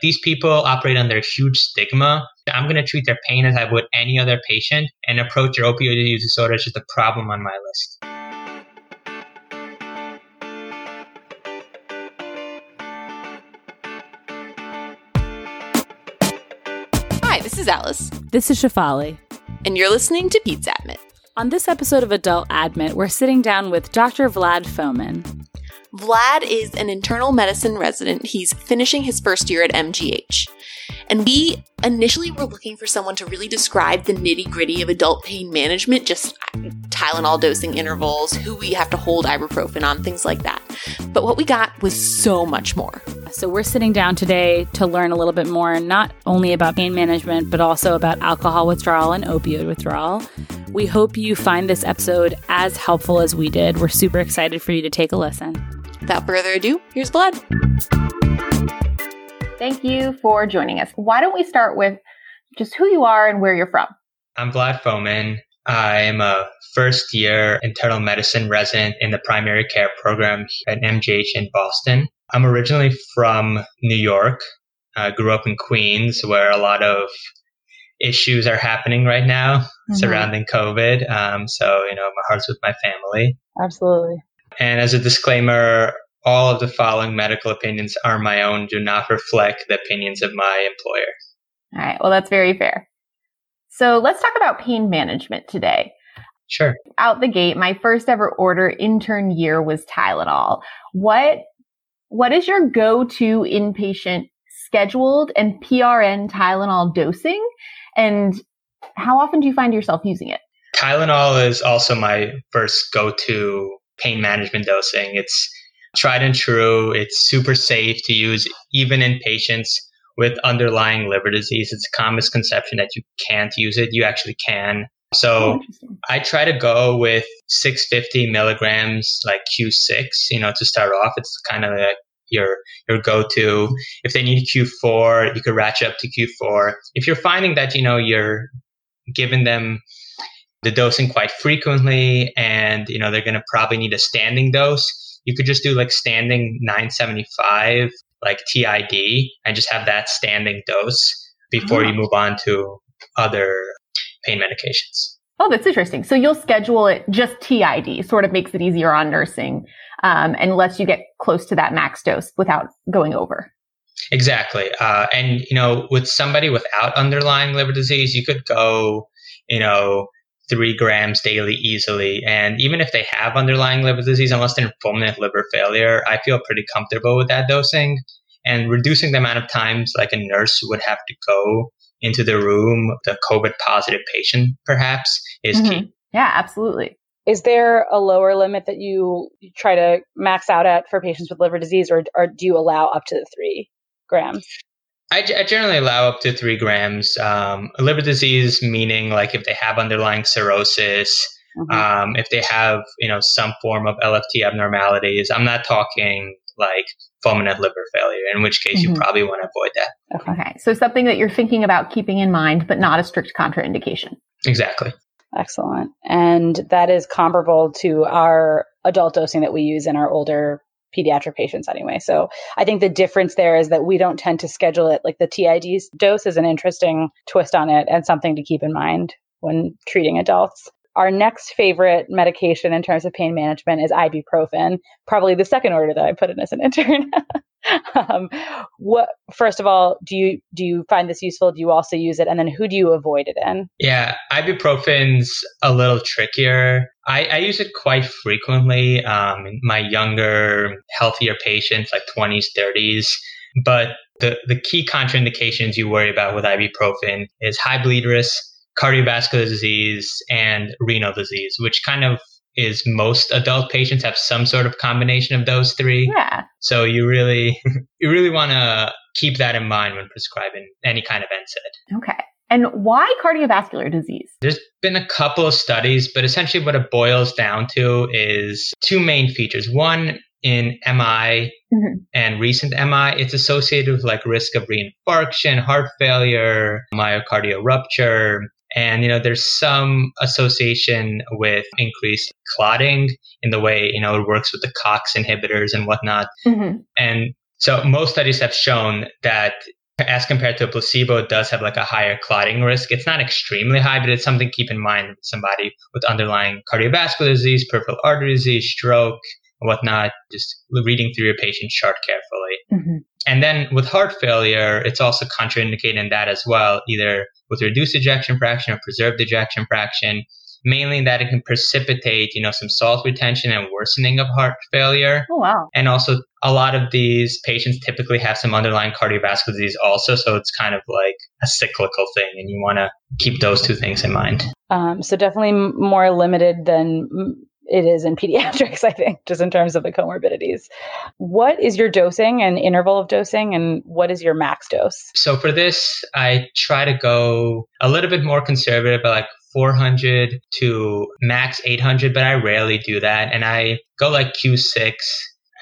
These people operate under huge stigma. I'm going to treat their pain as I would any other patient and approach their opioid use disorder as just a problem on my list. Hi, this is Alice. This is Shafali. And you're listening to Peds Admit. On this episode of Adult Admit, we're sitting down with Dr. Vlad Fomin. Vlad is an internal medicine resident. He's finishing his first year at MGH. And we initially were looking for someone to really describe the nitty gritty of adult pain management, just Tylenol dosing intervals, who we have to hold ibuprofen on, things like that. But what we got was so much more. So we're sitting down today to learn a little bit more, not only about pain management, but also about alcohol withdrawal and opioid withdrawal. We hope you find this episode as helpful as we did. We're super excited for you to take a listen. Without further ado, here's Vlad. Thank you for joining us. Why don't we start with just who you are and where you're from? I'm Vlad Fomin. I am a first year internal medicine resident in the primary care program at MGH in Boston. I'm originally from New York. I grew up in Queens, where a lot of issues are happening right now mm-hmm. surrounding COVID. Um, so, you know, my heart's with my family. Absolutely. And as a disclaimer, all of the following medical opinions are my own, do not reflect the opinions of my employer. All right. Well, that's very fair. So let's talk about pain management today. Sure. Out the gate, my first ever order intern year was Tylenol. What what is your go-to inpatient scheduled and PRN Tylenol dosing? And how often do you find yourself using it? Tylenol is also my first go-to pain management dosing. It's tried and true. It's super safe to use even in patients with underlying liver disease. It's a common misconception that you can't use it. You actually can. So I try to go with 650 milligrams, like Q6, you know, to start off. It's kind of like your your go-to. If they need Q4, you could ratchet up to Q4. If you're finding that you know you're giving them the dosing quite frequently, and you know they're going to probably need a standing dose, you could just do like standing 975 like TID and just have that standing dose before you ah. move on to other pain medications. Oh, that's interesting. So you'll schedule it just TID, sort of makes it easier on nursing um, and lets you get close to that max dose without going over. Exactly. Uh, and, you know, with somebody without underlying liver disease, you could go, you know, three grams daily easily. And even if they have underlying liver disease, unless they're in fulminant liver failure, I feel pretty comfortable with that dosing. And reducing the amount of times like a nurse would have to go into the room, the COVID positive patient perhaps is mm-hmm. key. Yeah, absolutely. Is there a lower limit that you try to max out at for patients with liver disease, or, or do you allow up to the three grams? I, I generally allow up to three grams. Um, liver disease, meaning like if they have underlying cirrhosis, mm-hmm. um, if they have you know some form of LFT abnormalities. I'm not talking like fulminant liver failure, in which case mm-hmm. you probably want to avoid that. Okay, so something that you're thinking about keeping in mind, but not a strict contraindication. Exactly. Excellent, and that is comparable to our adult dosing that we use in our older pediatric patients anyway. So I think the difference there is that we don't tend to schedule it like the TID dose is an interesting twist on it and something to keep in mind when treating adults. Our next favorite medication in terms of pain management is ibuprofen, probably the second order that I put in as an intern. um, what first of all, do you do you find this useful? Do you also use it, and then who do you avoid it in? Yeah, ibuprofen's a little trickier. I, I use it quite frequently. Um, in my younger, healthier patients, like twenties, thirties, but the, the key contraindications you worry about with ibuprofen is high bleed risk, cardiovascular disease and renal disease, which kind of is most adult patients have some sort of combination of those three. Yeah. So you really you really want to keep that in mind when prescribing any kind of NSAID. Okay. And why cardiovascular disease? There's been a couple of studies, but essentially what it boils down to is two main features. One, in MI mm-hmm. and recent MI, it's associated with like risk of reinfarction, heart failure, myocardial rupture, and, you know, there's some association with increased clotting in the way, you know, it works with the COX inhibitors and whatnot. Mm-hmm. And so most studies have shown that as compared to a placebo, it does have like a higher clotting risk. It's not extremely high, but it's something to keep in mind with somebody with underlying cardiovascular disease, peripheral artery disease, stroke, whatnot. Just reading through your patient chart carefully. Mm-hmm. And then with heart failure, it's also contraindicated in that as well, either with reduced ejection fraction or preserved ejection fraction mainly that it can precipitate, you know, some salt retention and worsening of heart failure. Oh, wow. And also, a lot of these patients typically have some underlying cardiovascular disease also. So it's kind of like a cyclical thing, and you want to keep those two things in mind. Um, so definitely more limited than it is in pediatrics, I think, just in terms of the comorbidities. What is your dosing and interval of dosing, and what is your max dose? So for this, I try to go a little bit more conservative, like 400 to max 800, but I rarely do that. And I go like Q6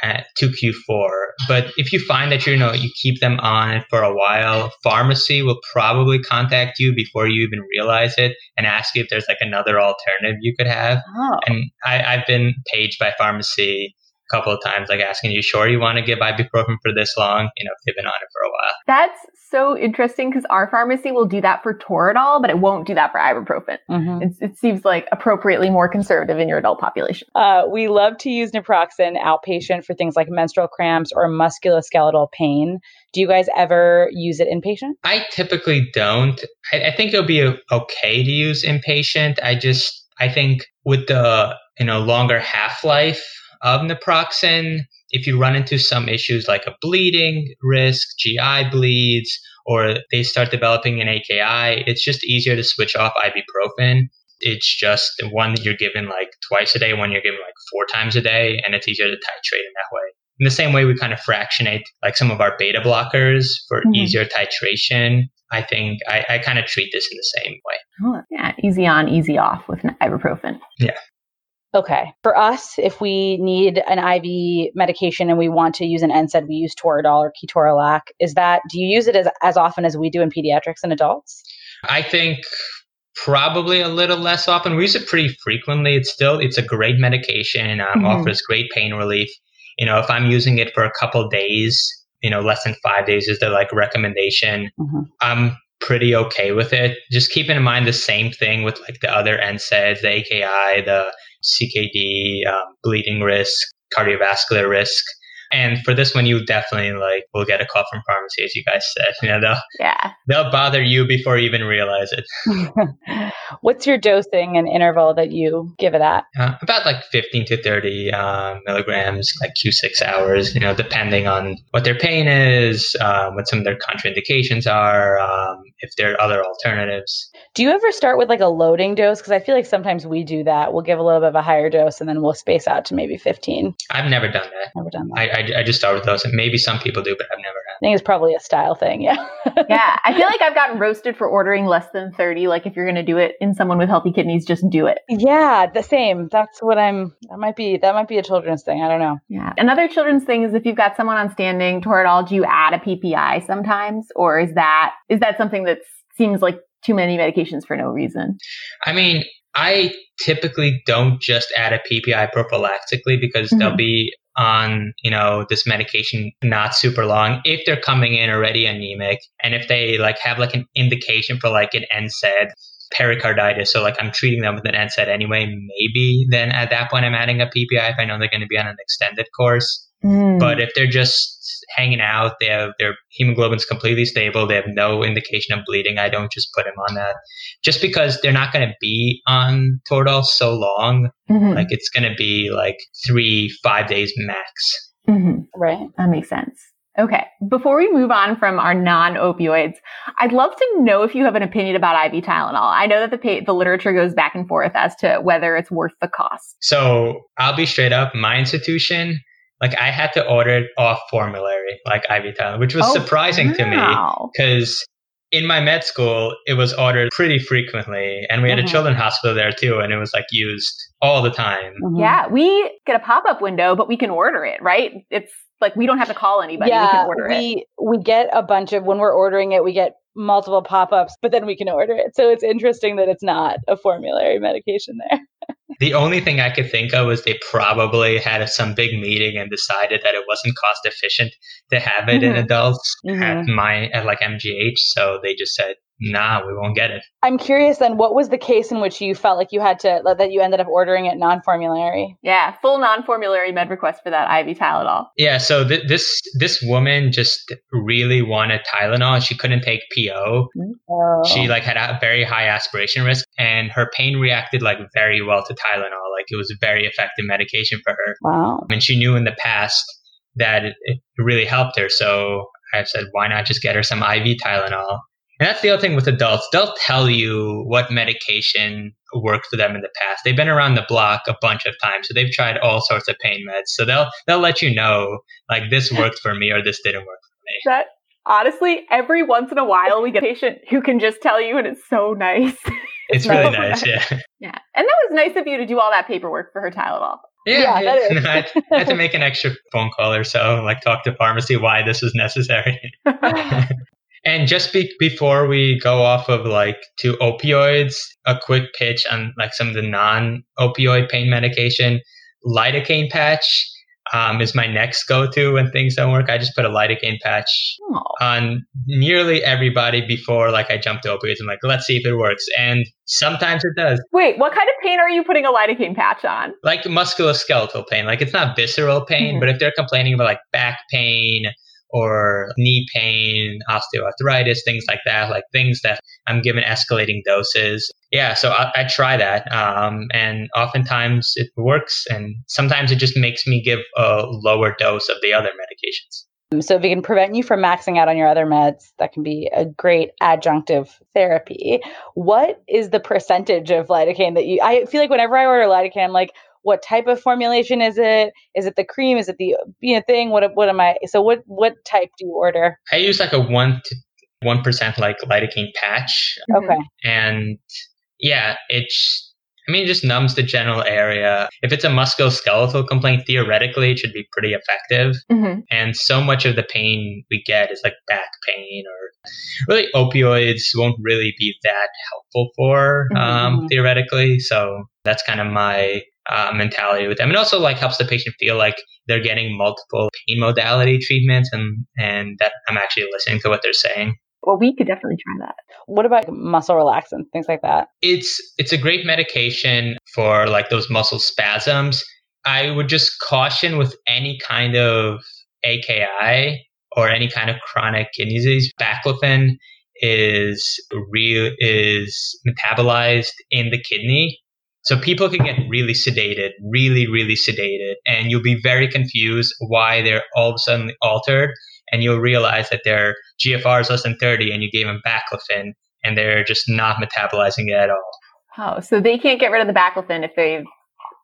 to Q4. But if you find that you know you keep them on for a while, pharmacy will probably contact you before you even realize it and ask you if there's like another alternative you could have. Oh. And I, I've been paged by pharmacy a couple of times, like asking you, sure, you want to give ibuprofen for this long? You know, if they've been on it for a while. That's so interesting because our pharmacy will do that for Toradol, but it won't do that for ibuprofen. Mm-hmm. it seems like appropriately more conservative in your adult population. Uh, we love to use naproxen outpatient for things like menstrual cramps or musculoskeletal pain. Do you guys ever use it inpatient? I typically don't. I, I think it'll be okay to use inpatient. I just, I think with the you know longer half life of naproxen, if you run into some issues like a bleeding risk, GI bleeds, or they start developing an AKI, it's just easier to switch off ibuprofen. It's just the one that you're given like twice a day, one you're given like four times a day, and it's easier to titrate in that way. In the same way, we kind of fractionate like some of our beta blockers for mm-hmm. easier titration. I think I, I kind of treat this in the same way. Oh, yeah, easy on, easy off with ibuprofen. Yeah. Okay. For us, if we need an IV medication and we want to use an NSAID, we use Toradol or Ketorolac. Is that, do you use it as, as often as we do in pediatrics and adults? I think probably a little less often. We use it pretty frequently. It's still, it's a great medication, um, mm-hmm. offers great pain relief. You know, if I'm using it for a couple days, you know, less than five days is the like recommendation. Mm-hmm. I'm pretty okay with it. Just keeping in mind the same thing with like the other NSAIDs, the AKI, the CKD, um, bleeding risk, cardiovascular risk. And for this one, you definitely like will get a call from pharmacy, as you guys said. You know, they'll yeah they'll bother you before you even realize it. What's your dosing and interval that you give it at? Uh, about like 15 to 30 uh, milligrams, like Q6 hours. You know, depending on what their pain is, uh, what some of their contraindications are, um, if there are other alternatives. Do you ever start with like a loading dose? Because I feel like sometimes we do that. We'll give a little bit of a higher dose and then we'll space out to maybe 15. I've never done that. Never done that. I, I, I just start with those. And maybe some people do, but I've never had. I think it's probably a style thing. Yeah. yeah. I feel like I've gotten roasted for ordering less than 30. Like if you're going to do it in someone with healthy kidneys, just do it. Yeah. The same. That's what I'm, that might be, that might be a children's thing. I don't know. Yeah. Another children's thing is if you've got someone on standing Toradol, do you add a PPI sometimes? Or is that, is that something that seems like too many medications for no reason? I mean, I typically don't just add a PPI prophylactically because mm-hmm. they'll be on, you know, this medication not super long if they're coming in already anemic and if they like have like an indication for like an NSAID pericarditis. So like I'm treating them with an NSAID anyway, maybe then at that point I'm adding a PPI if I know they're going to be on an extended course. Mm. But if they're just hanging out, they have their hemoglobin's completely stable, they have no indication of bleeding, I don't just put them on that. Just because they're not going to be on Toradol so long, mm-hmm. like it's going to be like three, five days max. Mm-hmm. Right. That makes sense. Okay. Before we move on from our non-opioids, I'd love to know if you have an opinion about IV Tylenol. I know that the pa- the literature goes back and forth as to whether it's worth the cost. So I'll be straight up. My institution like I had to order it off formulary, like IV Tylenol, which was oh, surprising wow. to me because in my med school it was ordered pretty frequently, and we had mm-hmm. a children's hospital there too, and it was like used all the time. Mm-hmm. Yeah, we get a pop up window, but we can order it, right? It's like we don't have to call anybody. Yeah, we, we, we get a bunch of when we're ordering it, we get multiple pop ups, but then we can order it. So it's interesting that it's not a formulary medication there. The only thing I could think of was they probably had some big meeting and decided that it wasn't cost efficient to have it mm-hmm. in adults mm-hmm. at my at like MGH. So they just said, nah, we won't get it. I'm curious then, what was the case in which you felt like you had to, that you ended up ordering it non formulary? Yeah, full non formulary med request for that IV Tylenol. Yeah, so th- this this woman just really wanted Tylenol. She couldn't take PO. Oh. She like had a very high aspiration risk and her pain reacted like very well to Tylenol. Like it was a very effective medication for her. Wow. And she knew in the past that it, it really helped her. So I said, why not just get her some IV Tylenol? And that's the other thing with adults. They'll tell you what medication worked for them in the past. They've been around the block a bunch of times, so they've tried all sorts of pain meds. So they'll they'll let you know like this worked for me or this didn't work for me. That honestly, every once in a while we get a patient who can just tell you, and it's so nice. It's, it's really nice, yeah. Yeah, and that was nice of you to do all that paperwork for her Tylenol. Yeah, yeah, yeah. I, had, I had to make an extra phone call or so, like talk to pharmacy why this was necessary. And just be- before we go off of like to opioids, a quick pitch on like some of the non-opioid pain medication. Lidocaine patch um, is my next go-to when things don't work. I just put a lidocaine patch oh. on nearly everybody before like I jump to opioids. I'm like, let's see if it works, and sometimes it does. Wait, what kind of pain are you putting a lidocaine patch on? Like musculoskeletal pain. Like it's not visceral pain, mm-hmm. but if they're complaining about like back pain or knee pain, osteoarthritis, things like that, like things that I'm given escalating doses. Yeah, so I, I try that. Um, and oftentimes it works, and sometimes it just makes me give a lower dose of the other medications. So, if it can prevent you from maxing out on your other meds, that can be a great adjunctive therapy. What is the percentage of lidocaine that you? I feel like whenever I order lidocaine, I'm like, what type of formulation is it? Is it the cream? Is it the you know thing? What what am I? So what what type do you order? I use like a one to one percent like lidocaine patch. Okay. And yeah, it's I mean, it just numbs the general area. If it's a musculoskeletal complaint, theoretically, it should be pretty effective. Mm-hmm. And so much of the pain we get is like back pain or really opioids won't really be that helpful for mm-hmm. um, theoretically. So that's kind of my uh, mentality with them. and also like helps the patient feel like they're getting multiple pain modality treatments and, and that I'm actually listening to what they're saying. Well, we could definitely try that. What about muscle relaxants, things like that? It's it's a great medication for like those muscle spasms. I would just caution with any kind of AKI or any kind of chronic kidney disease. Baclofen is real is metabolized in the kidney so people can get really sedated, really, really sedated, and you'll be very confused why they're all of a sudden altered. And you'll realize that their GFR is less than 30 and you gave them baclofen and they're just not metabolizing it at all. Oh, so they can't get rid of the baclofen if they've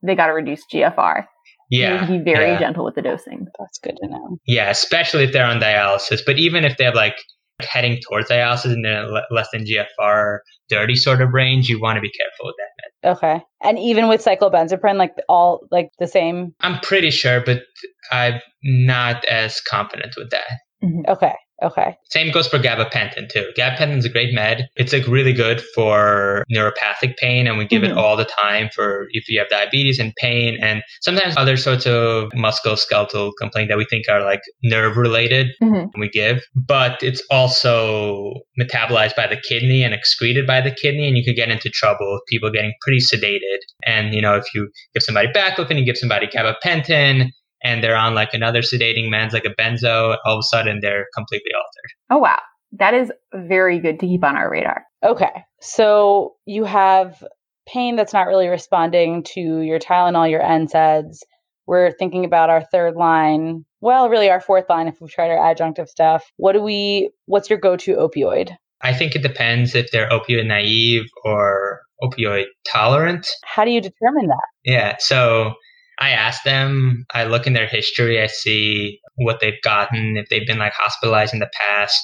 they got to reduce GFR. Yeah. You be very yeah. gentle with the dosing. That's good to know. Yeah, especially if they're on dialysis. But even if they have like heading towards dialysis and they're less than GFR 30 sort of range, you want to be careful with that med. Okay. And even with cyclobenzaprine, like all like the same? I'm pretty sure, but I'm not as confident with that. Mm-hmm. Okay. Okay. Same goes for gabapentin too. Gabapentin is a great med. It's like really good for neuropathic pain, and we give mm-hmm. it all the time for if you have diabetes and pain, and sometimes other sorts of musculoskeletal complaint that we think are like nerve related. Mm-hmm. We give, but it's also metabolized by the kidney and excreted by the kidney, and you could get into trouble with people getting pretty sedated. And you know, if you give somebody baclofen, you give somebody gabapentin, and they're on like another sedating meds like a benzo, all of a sudden they're completely altered. Oh, wow. That is very good to keep on our radar. Okay. So you have pain that's not really responding to your Tylenol, your NSAIDs. We're thinking about our third line. Well, really our fourth line if we've tried our adjunctive stuff. What do we, what's your go to opioid? I think it depends if they're opioid naive or opioid tolerant. How do you determine that? Yeah. So I ask them, I look in their history, I see what they've gotten, if they've been like hospitalized in the past,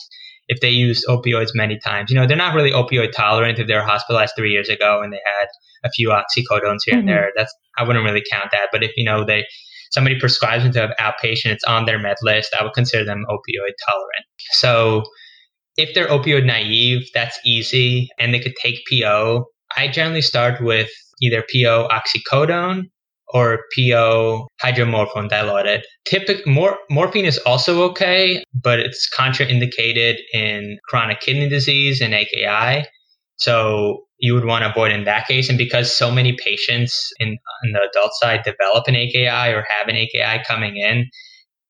if they used opioids many times. You know, they're not really opioid tolerant if they were hospitalized three years ago and they had a few oxycodones here mm-hmm. and there. That's I wouldn't really count that. But if you know they somebody prescribes them to an outpatient, it's on their med list, I would consider them opioid tolerant. So if they're opioid naive, that's easy and they could take PO. I generally start with either PO oxycodone or PO hydromorphone dilaudid. Typic mor- morphine is also okay, but it's contraindicated in chronic kidney disease and AKI. So you would want to avoid in that case. And because so many patients in, the adult side develop an AKI or have an AKI coming in,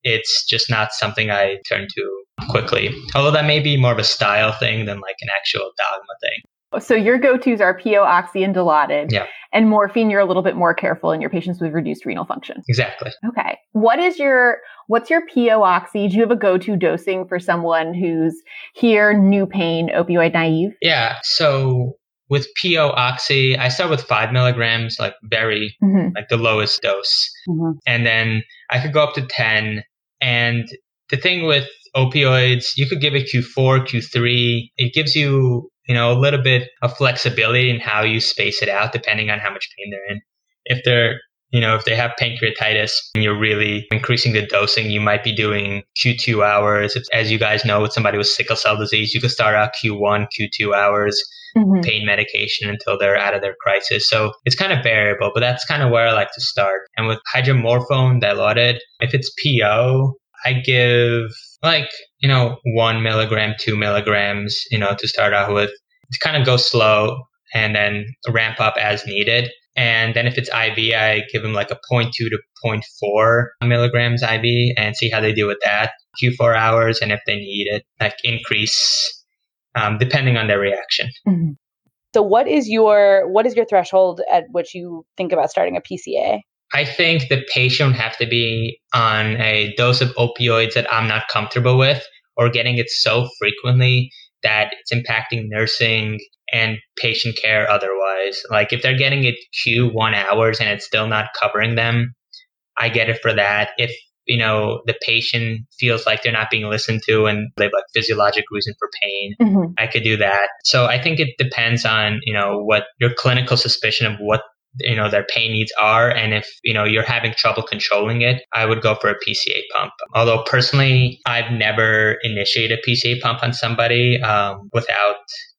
it's just not something I turn to quickly. Although that may be more of a style thing than like an actual dogma thing. So your go-tos are PO, oxy, and dilaudid. Yeah. And morphine, you're a little bit more careful in your patients with reduced renal function. Exactly. Okay. What is your what's your PO oxy? Do you have a go-to dosing for someone who's here, new pain, opioid naive? Yeah. So with PO oxy, I start with five milligrams, like very Mm-hmm. like the lowest dose. Mhm. And then I could go up to 10. And the thing with opioids, you could give it Q4, Q3. It gives you, you know, a little bit of flexibility in how you space it out depending on how much pain they're in. If they're, you know, if they have pancreatitis and you're really increasing the dosing, you might be doing Q2 hours. If, as you guys know, with somebody with sickle cell disease, you could start out Q1, Q2 hours Mm-hmm. pain medication until they're out of their crisis. So it's kind of variable, but that's kind of where I like to start. And with hydromorphone dilaudid, if it's PO, I give like, you know, one milligram, two milligrams, you know, to start out with. To kind of go slow and then ramp up as needed. And then if it's IV, I give them like a 0.2 to 0.4 milligrams IV and see how they do with that. Q4 hours, and if they need it, like increase um, depending on their reaction. Mm-hmm. So what is your what is your threshold at which you think about starting a PCA? I think the patient would have to be on a dose of opioids that I'm not comfortable with or getting it so frequently that it's impacting nursing and patient care otherwise. Like if they're getting it Q one hours and it's still not covering them, I get it for that. If you know the patient feels like they're not being listened to and they have like physiologic reason for pain, Mm-hmm. I could do that. So I think it depends on, you know, what your clinical suspicion of what, you know, their pain needs are. And if, you know, you're having trouble controlling it, I would go for a PCA pump. Although personally, I've never initiated a PCA pump on somebody um, without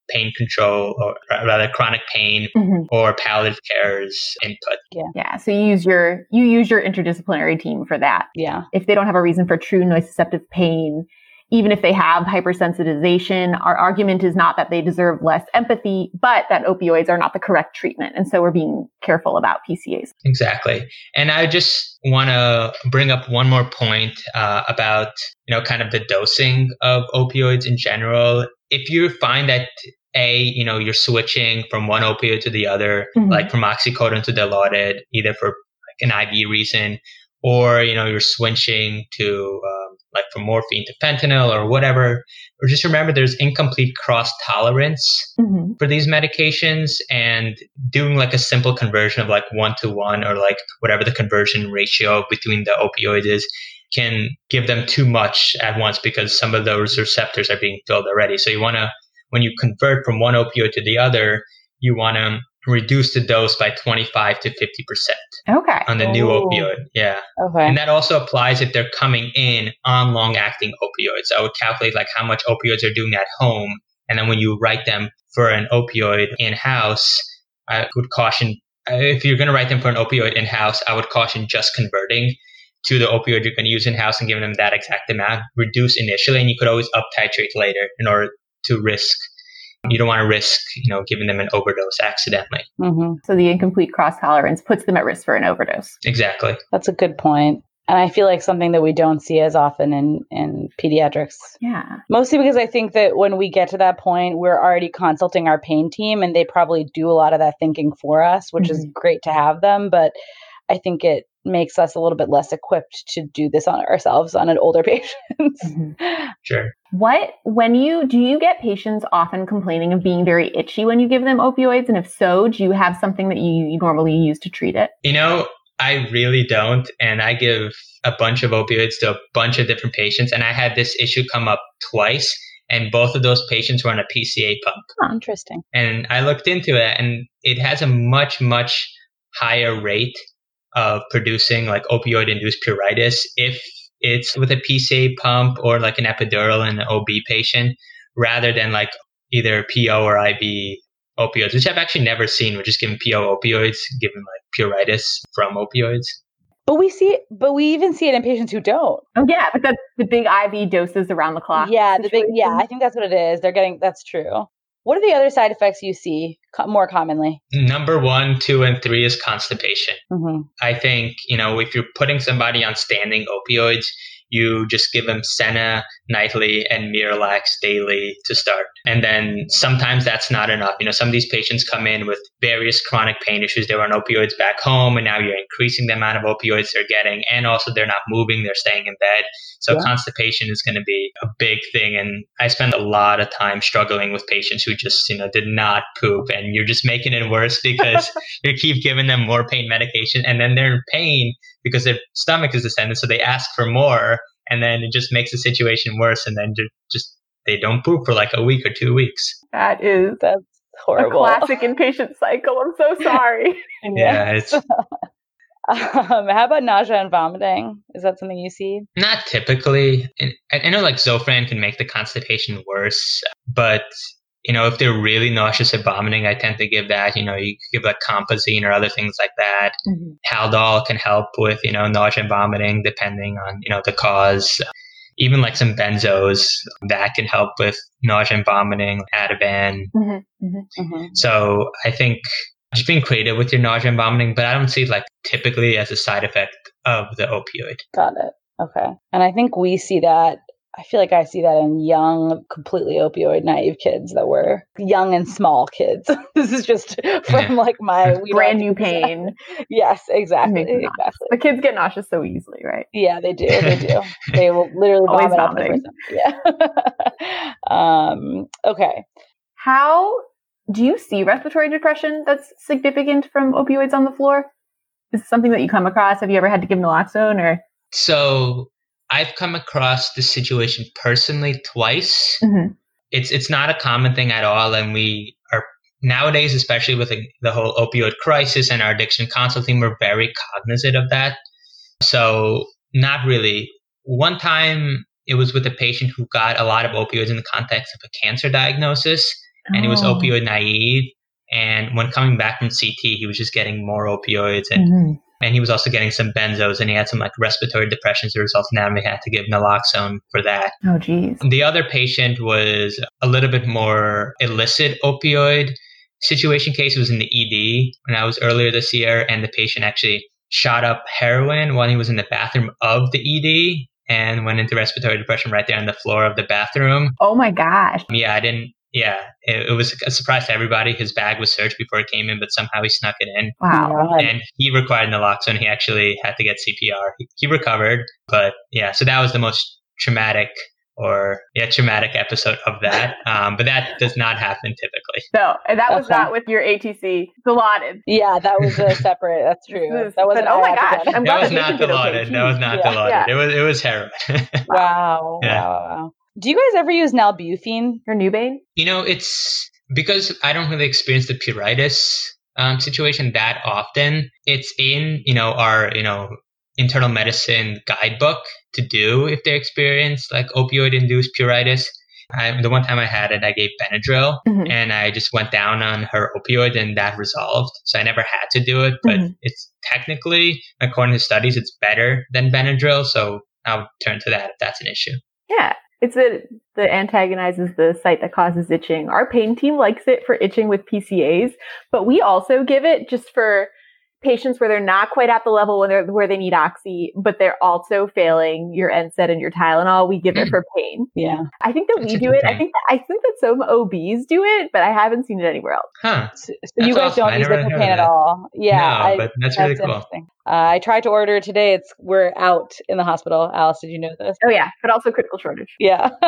pain control or rather chronic pain Mm-hmm. or palliative care's input. Yeah. So you use your you use your interdisciplinary team for that. Yeah. If they don't have a reason for true nociceptive pain, even if they have hypersensitization, our argument is not that they deserve less empathy, but that opioids are not the correct treatment. And so we're being careful about PCAs. Exactly. And I just want to bring up one more point uh, about, you know, kind of the dosing of opioids in general. If you find that a, you know, you're switching from one opioid to the other, Mhm. like from oxycodone to dilaudid, either for like an IV reason, or you know, you're switching to um, like from morphine to fentanyl or whatever. Or just remember, there's incomplete cross tolerance Mm-hmm. for these medications and doing like a simple conversion of like one to one or like whatever the conversion ratio between the opioid is can give them too much at once because some of those receptors are being filled already. So you want to, when you convert from one opioid to the other, you want to reduce the dose by 25 to 50% Okay. on the new opioid. Yeah. Okay. And that also applies if they're coming in on long acting opioids. I would calculate like how much opioids are doing at home. And then when you write them for an opioid in house, I would caution if you're going to write them for an opioid in house, I would caution just converting to the opioid you're going to use in house and giving them that exact amount. Reduce initially, and you could always up titrate later in order to risk. You don't want to risk, you know, giving them an overdose accidentally. hmm So the incomplete cross tolerance puts them at risk for an overdose. Exactly. That's a good point. And I feel like something that we don't see as often in, in pediatrics. Yeah. Mostly because I think that when we get to that point, we're already consulting our pain team and they probably do a lot of that thinking for us, which is great to have them. But I think it makes us a little bit less equipped to do this on ourselves on an older patient. Mhm. Sure. What, when you, do you get patients often complaining of being very itchy when you give them opioids? And if so, do you have something that you, you normally use to treat it? You know, I really don't. And I give a bunch of opioids to a bunch of different patients. And I had this issue come up twice. And both of those patients were on a PCA pump. Oh, Interesting. And I looked into it and it has a much, much higher rate of producing like opioid induced pruritus if it's with a PCA pump or like an epidural in an OB patient rather than like either PO or IV opioids, which I've actually never seen. We're just giving PO opioids, given like pruritus from opioids. But we see it, but we even see it in patients who don't. Oh yeah, but that's the big IV doses around the clock. Yeah, the big yeah. I think that's what it is. They're getting that's true. What are the other side effects you see co- more commonly? Number one, two, and three is constipation. Mm-hmm. I think, you know, if you're putting somebody on standing opioids, you just give them Senna nightly and Miralax daily to start. And then sometimes that's not enough. You know, some of these patients come in with various chronic pain issues. They were on opioids back home, and now you're increasing the amount of opioids they're getting. And also, they're not moving, they're staying in bed. So, Yeah. constipation is going to be a big thing. And I spend a lot of time struggling with patients who just, you know, did not poop. And you're just making it worse because you keep giving them more pain medication. And then they're in pain because their stomach is distended. So, they ask for more and then it just makes the situation worse and then just they don't poop for like a week or two weeks that is That's a horrible. classic inpatient cycle. I'm so sorry. yeah it's Um, how about nausea and vomiting? Is that something you see? not typically and I, I know like zofran can make the constipation worse but you know if they're really nauseous or vomiting i tend to give that you know you give like compazine or other things like that haldol can help with you know nausea and vomiting depending on you know the cause even like some benzos that can help with nausea and vomiting ativan Mhm, mhm. Mm-hmm. So I think just being creative with your nausea and vomiting, but I don't see it like typically as a side effect of the opioid. Got it. Okay. And I think we see that. I feel like I see that in young, completely opioid naive kids that were young and small kids. this is just from like my Brand new pain. Yes, exactly. Makes it nauseous. Exactly. The kids get nauseous so easily, right? Yeah, they do. They do. they will literally vomit off the vomiting. person. Yeah. um, okay. How do you see respiratory depression that's significant from opioids on the floor? Is this something that you come across? Have you ever had to give naloxone or? So I've come across this situation personally twice. Mhm. It's it's not a common thing at all, and we are nowadays, especially with the, the whole opioid crisis and our addiction consult team, we're very cognizant of that. So not really. One time it was with a patient who got a lot of opioids in the context of a cancer diagnosis. and he was Oh. opioid naive. And when coming back from CT, he was just getting more opioids, and, Mhm. And he was also getting some benzos, and he had some like respiratory depression as a result. Now we had to give naloxone for that. Oh, geez. The other patient was a little bit more illicit opioid situation case. It was in the ED when I was earlier this year, and the patient actually shot up heroin while he was in the bathroom of the ED and went into respiratory depression right there on the floor of the bathroom. Oh my gosh. Yeah, I didn't. Yeah, it, it was a surprise to everybody. His bag was searched before it came in, but somehow he snuck it in. Wow. And he required naloxone. He actually had to get CPR. He, he recovered, but yeah, so that was the most traumatic or yeah traumatic episode of that. Um, but that does not happen typically. No, and that was Okay. not with your ATC Dilaudid. Yeah, that was a separate. That's true. That wasn't. but oh my IAPA. gosh, I'm that glad was the not patient did okay. dilaudid. That was not Yeah. dilaudid. It was it was heroin. Wow. Yeah. Wow. Wow. Do you guys ever use Nalbuphine? Your Nubain? You know, it's because I don't really experience the pruritus um, situation that often. It's in, you know, our, you know, internal medicine guidebook to do if they experience like opioid induced pruritus. I, the one time I had it, I gave Benadryl Mhm. and I just went down on her opioid and that resolved. So I never had to do it, but Mhm. it's technically, according to studies, it's better than Benadryl. So I'll turn to that if that's an issue. Yeah. It's that antagonizes the site that causes itching. Our pain team likes it for itching with PCAs, but we also give it just for patients where they're not quite at the level where they're where they need oxy, but they're also failing your NSAID and your Tylenol. We give it Mm. for pain. Yeah. I think that That's we do good it. I think that, I think that some OBs do it, but I haven't seen it anywhere else. Huh. So, so you guys awesome. don't I use never it for pain of at all. Yeah. no, I, but that's really cool. Uh, I tried to order it today. It's we're out in the hospital. Alice, did you know this? Oh yeah, but also critical shortage. Yeah.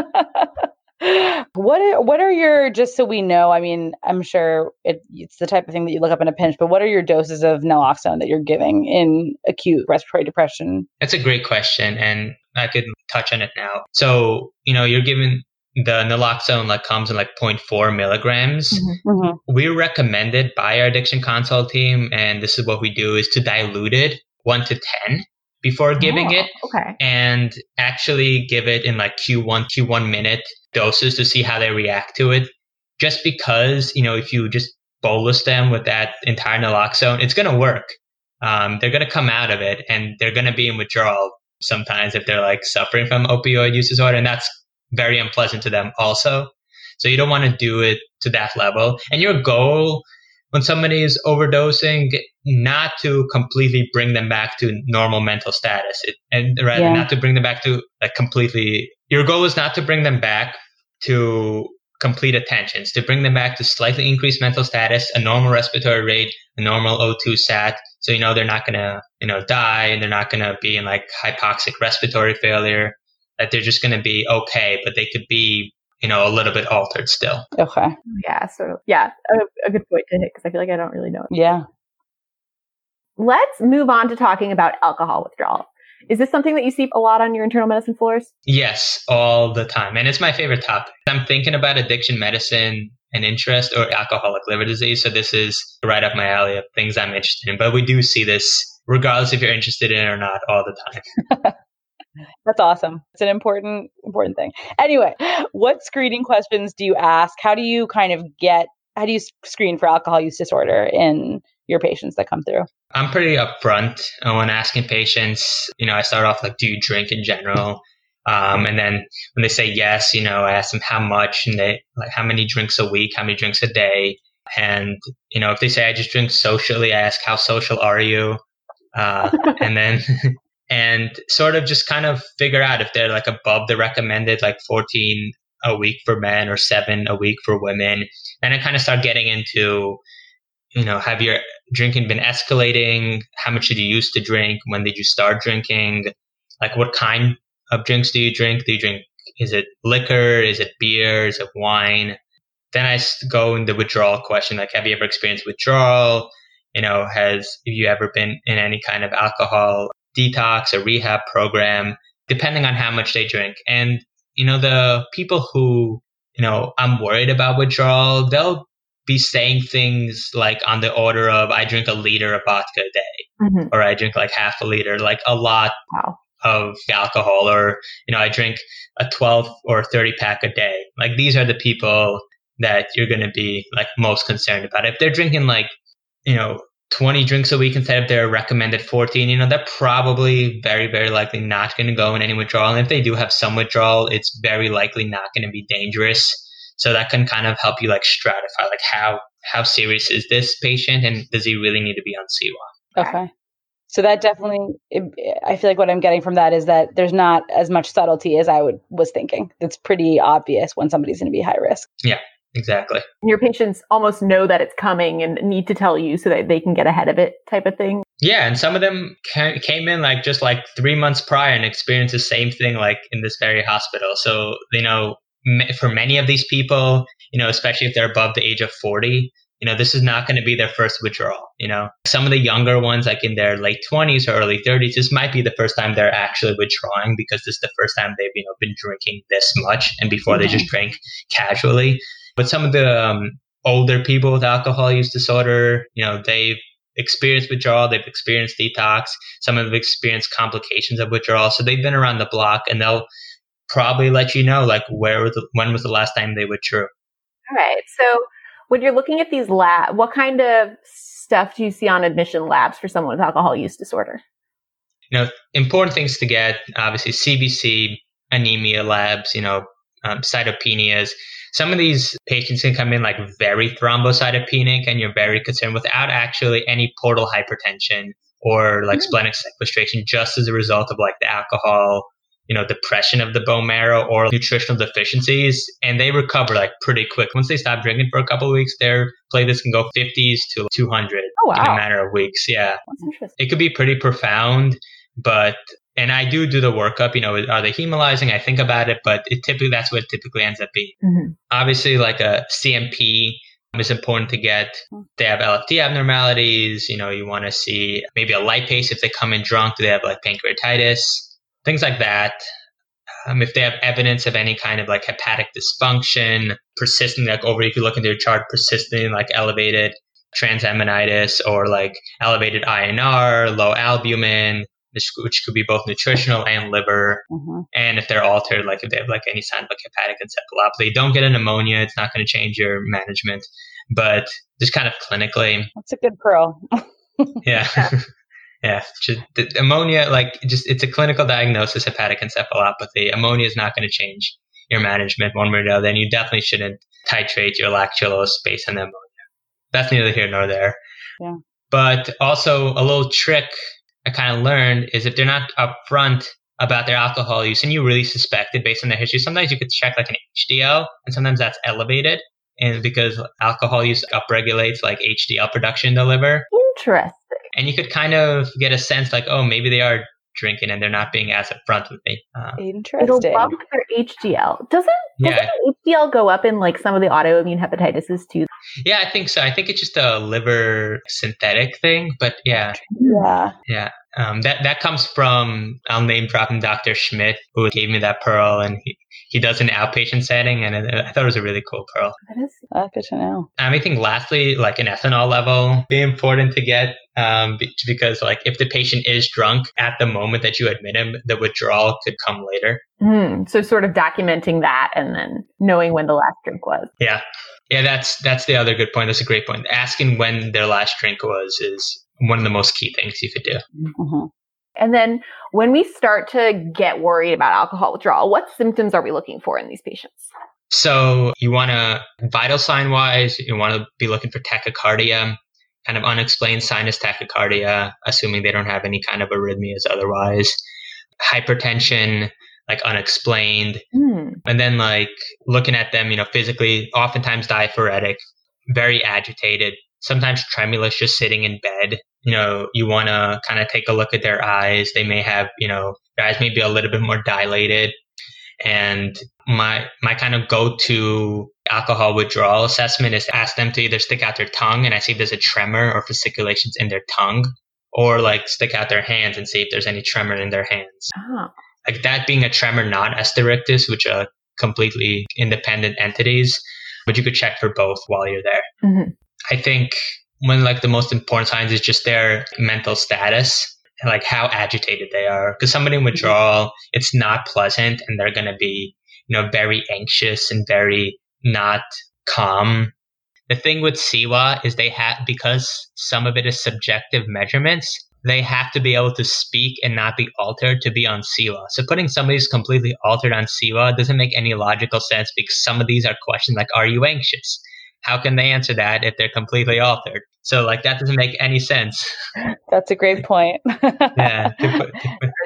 what are, what are your just so we know? I mean, I'm sure it, it's the type of thing that you look up in a pinch. But what are your doses of naloxone that you're giving in acute respiratory depression? That's a great question, and I could touch on it now. So, you know, you're given the naloxone like comes in like 0.4 milligrams. Mhm. We're recommended by our addiction consult team, and this is what we do is to dilute it one to 10 before giving Oh, it Okay. and actually give it in like Q1, Q1 minute doses to see how they react to it. Just because, you know, if you just bolus them with that entire naloxone, it's going to work. Um, they're going to come out of it and they're going to be in withdrawal sometimes if they're like suffering from opioid use disorder. And that's very unpleasant to them also. So you don't want to do it to that level. And your goal when somebody is overdosing, not to completely bring them back to normal mental status, it, and rather yeah. not to bring them back to like completely. Your goal is not to bring them back to complete attentions, to bring them back to slightly increased mental status, a normal respiratory rate, a normal O2 sat. So you know they're not gonna you know die, and they're not gonna be in like hypoxic respiratory failure. That they're just gonna be okay, but they could be you know, a little bit altered still. Okay. Yeah. So, yeah, a, a good point to hit because I feel like I don't really know. It. Yeah. Let's move on to talking about alcohol withdrawal. Is this something that you see a lot on your internal medicine floors? Yes, all the time. And it's my favorite topic. I'm thinking about addiction medicine and interest or alcoholic liver disease. So this is right up my alley of things I'm interested in. But we do see this regardless if you're interested in it or not all the time. That's awesome. It's an important important thing. Anyway, what screening questions do you ask? How do you kind of get how do you screen for alcohol use disorder in your patients that come through? I'm pretty upfront when asking patients. You know, I start off like, do you drink in general? Um, and then when they say yes, you know, I ask them how much and they like how many drinks a week, how many drinks a day. And, you know, if they say I just drink socially, I ask how social are you? Uh, and then and sort of just kind of figure out if they're like above the recommended like 14 a week for men or seven a week for women. And I kind of start getting into, you know, have your drinking been escalating? How much did you used to drink? When did you start drinking? Like what kind of drinks do you drink? Do you drink, is it liquor? Is it beer? Is it wine? Then I go in the withdrawal question, like, have you ever experienced withdrawal? You know, has have you ever been in any kind of alcohol detox, a rehab program, depending on how much they drink. And, you know, the people who, you know, I'm worried about withdrawal, they'll be saying things like on the order of, I drink a liter of vodka a day, mm-hmm. or I drink like half a liter, like a lot wow. of alcohol, or, you know, I drink a 12 or 30 pack a day. Like these are the people that you're going to be like most concerned about. If they're drinking like, you know, 20 drinks a week instead of their recommended 14, you know, they're probably very, very likely not going to go in any withdrawal. And if they do have some withdrawal, it's very likely not going to be dangerous. So that can kind of help you like stratify, like how, how serious is this patient and does he really need to be on CIWA? Okay. So that definitely, I feel like what I'm getting from that is that there's not as much subtlety as I would was thinking. It's pretty obvious when somebody's going to be high risk. Yeah. Exactly. And your patients almost know that it's coming and need to tell you so that they can get ahead of it, type of thing. Yeah, and some of them came in like just like three months prior and experienced the same thing like in this very hospital. So you know, for many of these people, you know, especially if they're above the age of forty, you know, this is not going to be their first withdrawal. You know, some of the younger ones, like in their late 20s or early 30s, this might be the first time they're actually withdrawing because this is the first time they've, you know, been drinking this much. And before mm-hmm. they just drank casually. But some of the um, older people with alcohol use disorder, you know, they've experienced withdrawal, they've experienced detox, some have experienced complications of withdrawal. So they've been around the block and they'll probably let you know, like, where was the, when was the last time they withdrew. All right. So when you're looking at these lab, what kind of stuff do you see on admission labs for someone with alcohol use disorder? You know, important things to get, obviously, CBC, anemia labs, you know, um, cytopenias. Some of these patients can come in like very thrombocytopenic and you're very concerned without actually any portal hypertension or like mm. splenic sequestration just as a result of like the alcohol, you know, depression of the bone marrow or nutritional deficiencies. And they recover like pretty quick. Once they stop drinking for a couple of weeks, their platelets can go 50s to 200 oh, wow. in a matter of weeks. Yeah. It could be pretty profound, but and I do do the workup. You know, are they hemolyzing? I think about it, but it typically that's what it typically ends up being. Mm-hmm. Obviously, like a CMP is important to get. They have LFT abnormalities. You know, you want to see maybe a lipase if they come in drunk. Do they have like pancreatitis? Things like that. Um, if they have evidence of any kind of like hepatic dysfunction, persisting like over, if you look into your chart, persisting like elevated transaminitis or like elevated INR, low albumin, which could be both nutritional and liver. Mm-hmm. And if they're altered, like if they have like any sign of like hepatic encephalopathy, don't get an ammonia. It's not going to change your management. but just kind of clinically. That's a good pearl. yeah. yeah. Just, ammonia, like just it's a clinical diagnosis, hepatic encephalopathy. Ammonia is not going to change your management one way or another. Then you definitely shouldn't titrate your lactulose based on the ammonia. That's neither here nor there. Yeah. But also a little trick I kind of learned is if they're not upfront about their alcohol use and you really suspect it based on their history, sometimes you could check like an HDL and sometimes that's elevated. And because alcohol use upregulates like HDL production in the liver. Interesting. And you could kind of get a sense like, oh, maybe they are drinking and they're not being as upfront with me. Um, Interesting. It'll bump their HDL. Doesn't, doesn't yeah. HDL go up in like some of the autoimmune hepatitis too? Yeah, I think so. I think it's just a liver synthetic thing, but yeah. Yeah. Yeah. Um, that that comes from I'll name dropping Dr. Schmidt, who gave me that pearl, and he, he does an outpatient setting, and I thought it was a really cool pearl. That is uh, good to know. Um, I think lastly, like an ethanol level, be important to get um, because like if the patient is drunk at the moment that you admit him, the withdrawal could come later. Mm, so sort of documenting that and then knowing when the last drink was. Yeah, yeah, that's that's the other good point. That's a great point. Asking when their last drink was is one of the most key things you could do. Mm-hmm. And then when we start to get worried about alcohol withdrawal, what symptoms are we looking for in these patients? So you want to, vital sign wise, you want to be looking for tachycardia, kind of unexplained sinus tachycardia, assuming they don't have any kind of arrhythmias otherwise. Hypertension, like unexplained. Mm. And then like looking at them, you know, physically, oftentimes diaphoretic, very agitated, sometimes tremulous just sitting in bed. You know, you want to kind of take a look at their eyes. They may have, you know, their eyes may be a little bit more dilated. And my my kind of go-to alcohol withdrawal assessment is to ask them to either stick out their tongue and I see if there's a tremor or fasciculations in their tongue, or like stick out their hands and see if there's any tremor in their hands. Oh. Like that being a tremor, not asterixis, which are completely independent entities, but you could check for both while you're there. Mm-hmm. I think one like the most important signs is just their mental status like how agitated they are. Because somebody in mm-hmm. withdrawal it's not pleasant and they're going to be you know very anxious and very not calm. The thing with CIWA is they have because some of it is subjective measurements they have to be able to speak and not be altered to be on CIWA So putting somebody who's completely altered on CIWA doesn't make any logical sense because some of these are questions like, are you anxious? How can they answer that if they're completely altered? So like that doesn't make any sense. That's a great point. yeah.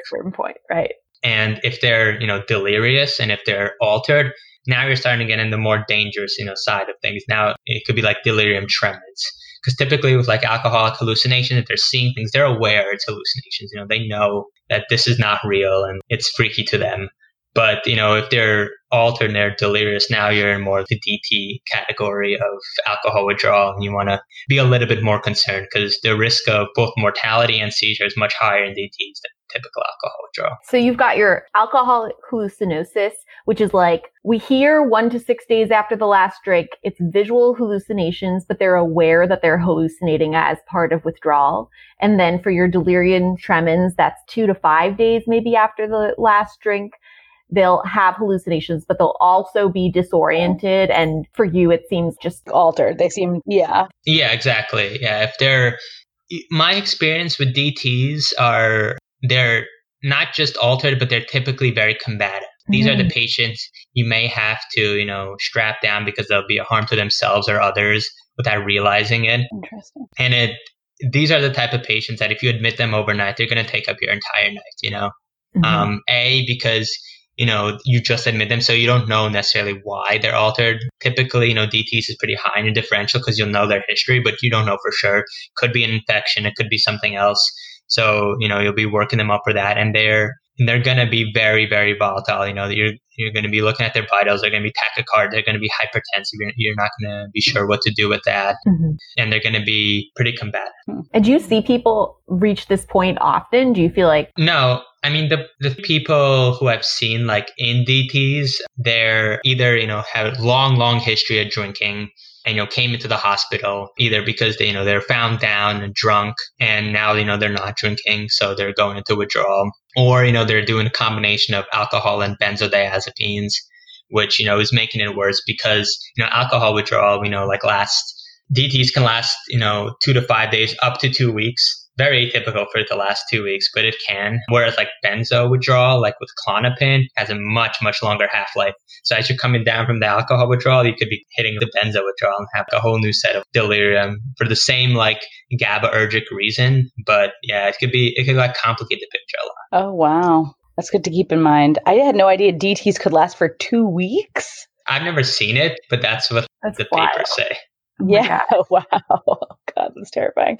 Certain point, right. And if they're, you know, delirious and if they're altered, now you're starting to get in the more dangerous, you know, side of things. Now it could be like delirium tremens because typically with like alcoholic hallucination, if they're seeing things, they're aware it's hallucinations. You know, they know that this is not real and it's freaky to them. But you know, if they're they're delirious, now you're in more of the DT category of alcohol withdrawal, and you want to be a little bit more concerned because the risk of both mortality and seizure is much higher in DTs than typical alcohol withdrawal. So you've got your alcohol hallucinosis, which is like we hear one to six days after the last drink, it's visual hallucinations, but they're aware that they're hallucinating as part of withdrawal. And then for your delirium tremens, that's two to five days maybe after the last drink. They'll have hallucinations, but they'll also be disoriented. And for you, it seems just altered. They seem, yeah. Yeah, exactly. Yeah. If they're, my experience with DTs are they're not just altered, but they're typically very combative. These are the mm. patients you may have to, you know, strap down because they'll be a harm to themselves or others without realizing it. Interesting. And it these are the type of patients that if you admit them overnight, they're going to take up your entire night, you know. Mm-hmm. Um, a because you know, you just admit them, so you don't know necessarily why they're altered. Typically, you know, DTs is pretty high in your differential because you'll know their history, but you don't know for sure. Could be an infection, it could be something else. So, you know, you'll be working them up for that, and they're they're going to be very, very volatile. You know, you're you're going to be looking at their vitals. They're going to be tachycardic. They're going to be hypertensive. You're, you're not going to be sure what to do with that, mm-hmm. and they're going to be pretty combative. And do you see people reach this point often? Do you feel like no? I mean, the the people who I've seen like in DTs, they're either you know have long, long history of drinking and you know came into the hospital either because they you know they're found down and drunk and now you know they're not drinking so they're going into withdrawal or you know they're doing a combination of alcohol and benzodiazepines which you know is making it worse because you know alcohol withdrawal you know like last DTs can last, you know, two to five days, up to two weeks. Very atypical for the last two weeks, but it can. Whereas like benzo withdrawal, like with Klonopin, has a much, much longer half life. So as you're coming down from the alcohol withdrawal, you could be hitting the benzo withdrawal and have a whole new set of delirium for the same like GABAergic reason. But yeah, it could be, it could like complicate the picture a lot. Oh, wow. That's good to keep in mind. I had no idea DTs could last for two weeks. I've never seen it, but that's what that's the wild. papers say. Oh yeah. Wow. God, that's terrifying.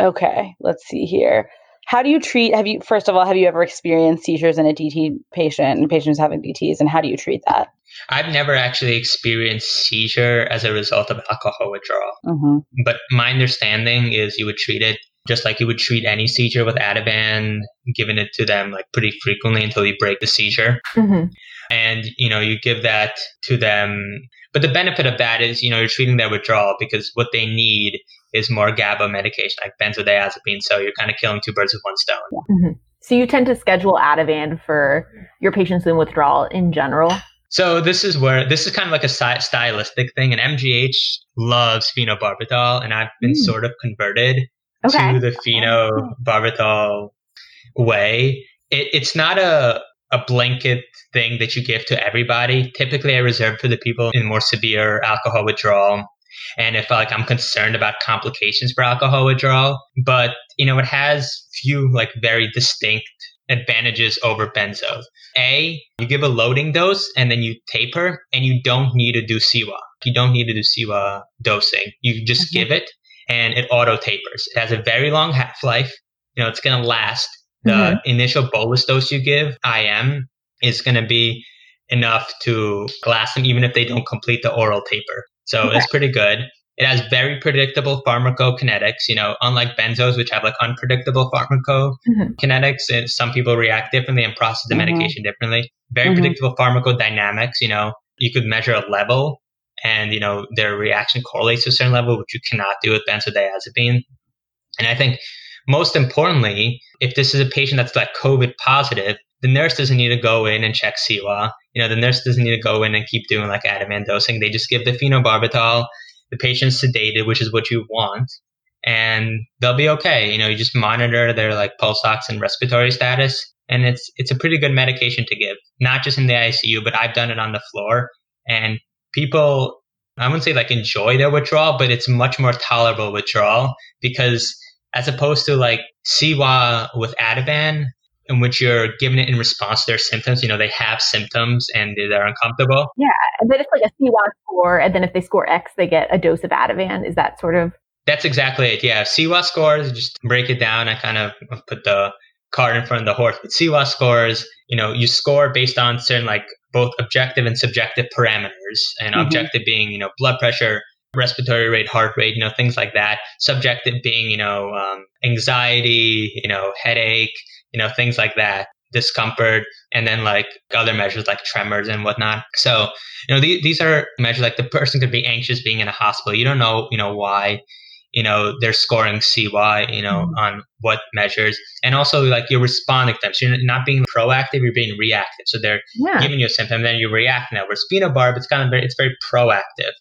Okay. Let's see here. How do you treat, have you, first of all, have you ever experienced seizures in a DT patient and patients having DTs, and how do you treat that? I've never actually experienced seizure as a result of alcohol withdrawal. Mm-hmm. But my understanding is you would treat it just like you would treat any seizure with Ativan, giving it to them like pretty frequently until you break the seizure. Mm-hmm. And, you know, you give that to them. But the benefit of that is, you know, you're treating their withdrawal because what they need is more GABA medication like benzodiazepine. So you're kind of killing two birds with one stone. Mm-hmm. So you tend to schedule Ativan for your patients in withdrawal in general? So this is where this is kind of like a stylistic thing, and MGH loves phenobarbital, and I've been mm. sort of converted okay. to the phenobarbital way. It, it's not a a blanket thing that you give to everybody. Typically, I reserve for the people in more severe alcohol withdrawal. And if like I'm concerned about complications for alcohol withdrawal, but you know, it has few like very distinct advantages over benzos. A, you give a loading dose and then you taper and you don't need to do CIWA. You don't need to do CIWA dosing. You just mm-hmm. give it and it auto tapers. It has a very long half life. You know, it's going to last. The mm-hmm. initial bolus dose you give, IM, is going to be enough to last them even if they don't complete the oral taper. So okay. it's pretty good. It has very predictable pharmacokinetics, you know, unlike benzos, which have like unpredictable pharmacokinetics. Mm-hmm. And some people react differently and process the mm-hmm. medication differently. Very mm-hmm. predictable pharmacodynamics, you know, you could measure a level and, you know, their reaction correlates to a certain level, which you cannot do with benzodiazepine. And I think most importantly, if this is a patient that's like COVID positive, the nurse doesn't need to go in and check CIWA. You know, the nurse doesn't need to go in and keep doing like Ativan dosing. They just give the phenobarbital. The patient's sedated, which is what you want, and they'll be okay. You know, you just monitor their like pulse ox and respiratory status, and it's it's a pretty good medication to give, not just in the ICU, but I've done it on the floor, and people. I wouldn't say like enjoy their withdrawal, but it's much more tolerable withdrawal because as opposed to like CIWA with Ativan, in which you're giving it in response to their symptoms. You know, they have symptoms and they're uncomfortable. Yeah. And then it's like a CIWA score. And then if they score X, they get a dose of Ativan. Is that sort of? That's exactly it. Yeah. CIWA scores, just break it down. I kind of put the cart in front of the horse. But CIWA scores, you know, you score based on certain like both objective and subjective parameters. And mm-hmm. objective being, you know, blood pressure, respiratory rate, heart rate, you know, things like that. Subjective being, you know, um, anxiety, you know, headache, you know, things like that, discomfort, and then like other measures like tremors and whatnot. So, you know, these, these are measures like the person could be anxious being in a hospital. You don't know, you know, why, you know, they're scoring CY, you know, mm-hmm. on what measures. And also like you're responding to them. So you're not being proactive, you're being reactive. So they're yeah. giving you a symptom, then you're reacting now. Whereas phenobarb, it's kind of very, it's very proactive.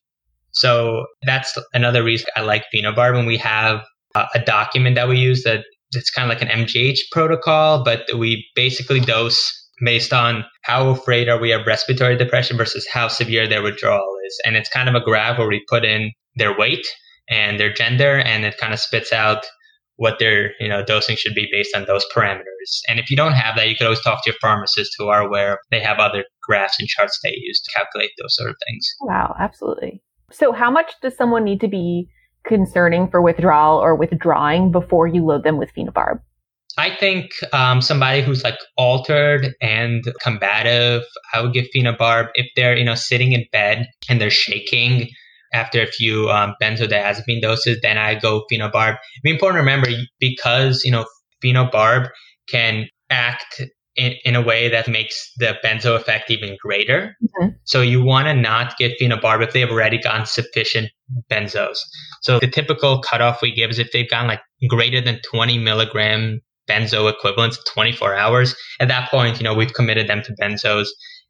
So that's another reason I like phenobarb. And we have uh, a document that we use that it's kind of like an MGH protocol, but we basically dose based on how afraid are we of respiratory depression versus how severe their withdrawal is. And it's kind of a graph where we put in their weight and their gender, and it kind of spits out what their you know dosing should be based on those parameters. And if you don't have that, you could always talk to your pharmacist who are aware they have other graphs and charts they use to calculate those sort of things. Wow, absolutely. So how much does someone need to be concerning for withdrawal or withdrawing before you load them with phenobarb? I think um, somebody who's like altered and combative, I would give phenobarb if they're you know sitting in bed and they're shaking after a few um, benzodiazepine doses. Then I go phenobarb. It's important to remember because you know phenobarb can act in, in a way that makes the benzo effect even greater. Mm-hmm. So you want to not get phenobarb if they've already gotten sufficient benzos. So the typical cutoff we give is if they've gotten like greater than 20 milligram benzo equivalents 24 hours. At that point, you know, we've committed them to benzos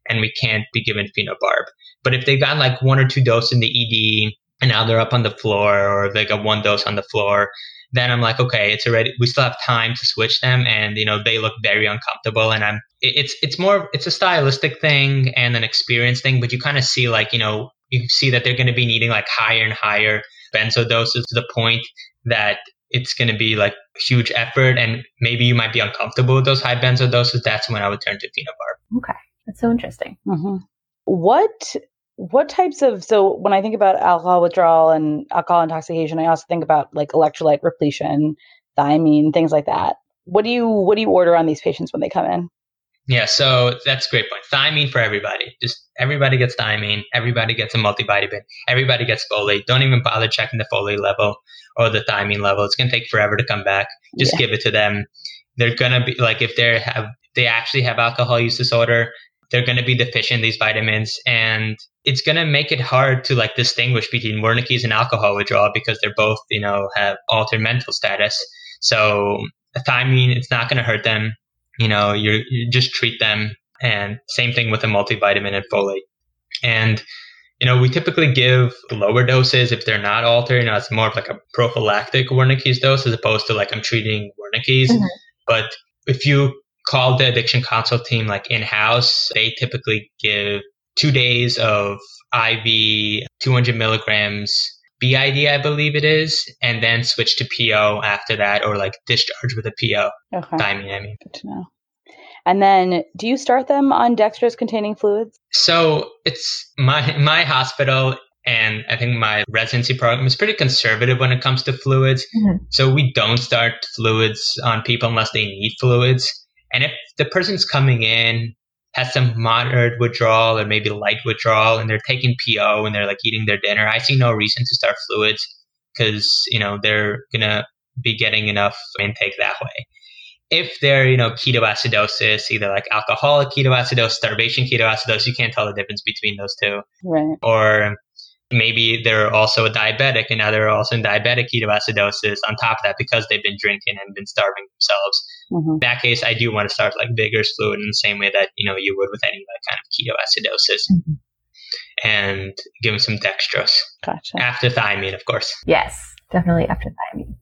and we can't be given phenobarb. But if they've gotten like one or two doses in the ED and now they're up on the floor or they got one dose on the floor then i'm like okay it's already we still have time to switch them and you know they look very uncomfortable and i'm it's it's more it's a stylistic thing and an experience thing but you kind of see like you know you see that they're going to be needing like higher and higher benzo doses to the point that it's going to be like huge effort and maybe you might be uncomfortable with those high benzo doses that's when i would turn to phenobarb okay. That's so interesting. Mm-hmm. what what types of so when i think about alcohol withdrawal and alcohol intoxication i also think about like electrolyte repletion thiamine things like that what do you what do you order on these patients when they come in yeah, so that's a great point. Thiamine for everybody. Just everybody gets thiamine. Everybody gets a multivitamin. Everybody gets folate. Don't even bother checking the folate level or the thiamine level. It's gonna take forever to come back. Just yeah. give it to them. They're gonna be like if they have they actually have alcohol use disorder, they're gonna be deficient in these vitamins, and it's gonna make it hard to like distinguish between Wernicke's and alcohol withdrawal because they're both you know have altered mental status. So a thiamine, it's not gonna hurt them you know, you you just treat them. And same thing with a multivitamin and folate. And you know, we typically give lower doses if they're not altered. You know, it's more of like a prophylactic Wernicke's dose as opposed to like I'm treating Wernicke's. Mm-hmm. But if you call the addiction consult team like in house, they typically give two days of IV, 200 milligrams BID, I believe it is, and then switch to PO after that, or like discharge with a PO. Okay. Thiamine, I mean. Good to know. And then, do you start them on dextrose containing fluids? So it's my my hospital, and I think my residency program is pretty conservative when it comes to fluids. Mm-hmm. So we don't start fluids on people unless they need fluids. And if the person's coming in has some moderate withdrawal or maybe light withdrawal and they're taking PO and they're like eating their dinner, I see no reason to start fluids because, you know, they're going to be getting enough intake that way. If they're, you know, ketoacidosis, either like alcoholic ketoacidosis, starvation ketoacidosis, you can't tell the difference between those two. Right. Or maybe they're also a diabetic and now they're also in diabetic ketoacidosis on top of that because they've been drinking and been starving themselves. Mm-hmm. In that case, I do want to start like vigorous fluid in the same way that, you know, you would with any like kind of ketoacidosis. Mm-hmm. And give them some dextrose. Gotcha. After thiamine, of course. Yes, definitely after thiamine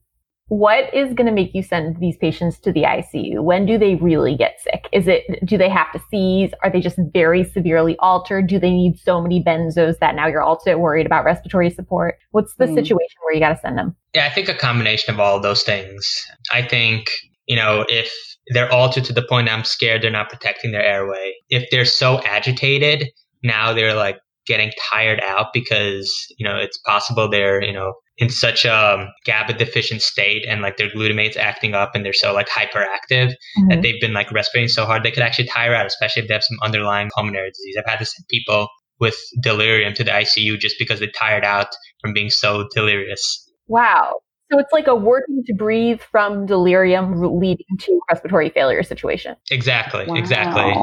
what is going to make you send these patients to the ICU? When do they really get sick? Is it, do they have to seize? Are they just very severely altered? Do they need so many benzos that now you're also worried about respiratory support? What's the mm. situation where you got to send them? Yeah, I think a combination of all of those things. I think, you know, if they're altered to the point I'm scared they're not protecting their airway, if they're so agitated, now they're like getting tired out because, you know, it's possible they're, you know, in such a GABA deficient state and like their glutamate's acting up and they're so like hyperactive mm-hmm. that they've been like respirating so hard they could actually tire out, especially if they have some underlying pulmonary disease. I've had to send people with delirium to the ICU just because they tired out from being so delirious. Wow. So it's like a working to breathe from delirium leading to respiratory failure situation. Exactly. Wow. Exactly.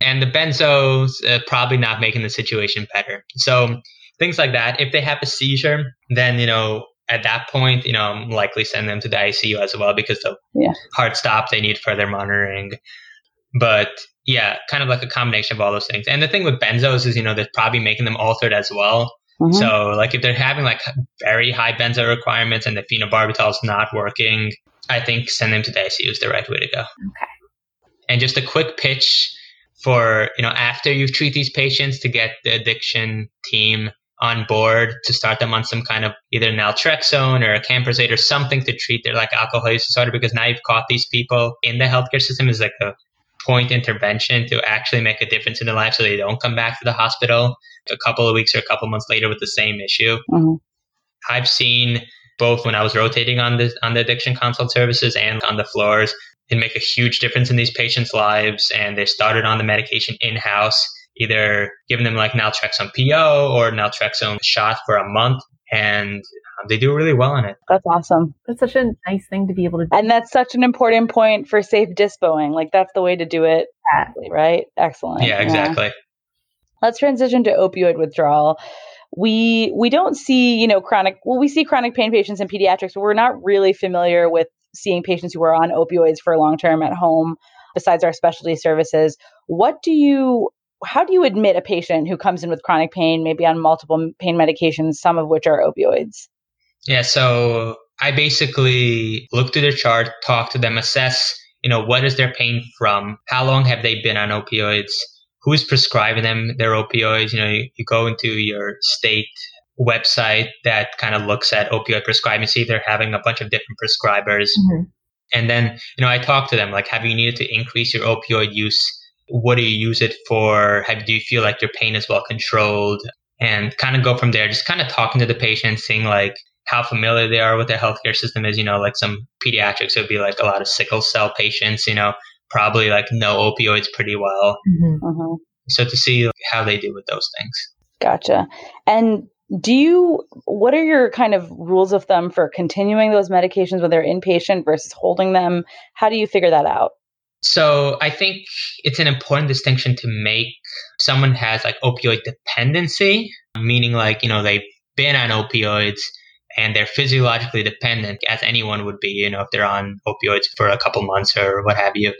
And the benzos uh, probably not making the situation better. So things like that. If they have a seizure, then, you know, at that point, you know, I'm likely send them to the ICU as well because the yeah. heart stop, they need further monitoring. But yeah, kind of like a combination of all those things. And the thing with benzos is, you know, they're probably making them altered as well. Mm-hmm. So like if they're having like very high benzo requirements and the phenobarbital is not working, I think send them to the ICU is the right way to go. Okay. And just a quick pitch for, you know, after you treat these patients to get the addiction team on board to start them on some kind of either naltrexone or a acamprosate or something to treat their like alcohol use disorder because now you've caught these people in the healthcare system is like a point intervention to actually make a difference in their life so they don't come back to the hospital a couple of weeks or a couple of months later with the same issue. Mm-hmm. I've seen both when I was rotating on the on the addiction consult services and on the floors, it make a huge difference in these patients' lives and they started on the medication in house either giving them like naltrexone PO or naltrexone shot for a month. And um, they do really well on it. That's awesome. That's such a nice thing to be able to do. And that's such an important point for safe dispoing. Like that's the way to do it, exactly. right? Excellent. Yeah, exactly. Yeah. Let's transition to opioid withdrawal. We we don't see, you know, chronic well, we see chronic pain patients in pediatrics, but we're not really familiar with seeing patients who are on opioids for long term at home besides our specialty services. What do you how do you admit a patient who comes in with chronic pain, maybe on multiple pain medications, some of which are opioids? Yeah, so I basically look through their chart, talk to them, assess, you know, what is their pain from? How long have they been on opioids? Who's prescribing them their opioids? You know, you, you go into your state website that kind of looks at opioid prescribing, see they're having a bunch of different prescribers. Mm-hmm. And then, you know, I talk to them like, have you needed to increase your opioid use? What do you use it for? Have, do you feel like your pain is well controlled? And kind of go from there, just kind of talking to the patient, seeing like how familiar they are with the healthcare system is, you know, like some pediatrics would be like a lot of sickle cell patients, you know, probably like know opioids pretty well. Mm-hmm. Mm-hmm. So to see how they do with those things. Gotcha. And do you, what are your kind of rules of thumb for continuing those medications when they're inpatient versus holding them? How do you figure that out? So I think it's an important distinction to make. Someone has like opioid dependency, meaning like, you know, they've been on opioids and they're physiologically dependent as anyone would be, you know, if they're on opioids for a couple months or what have you,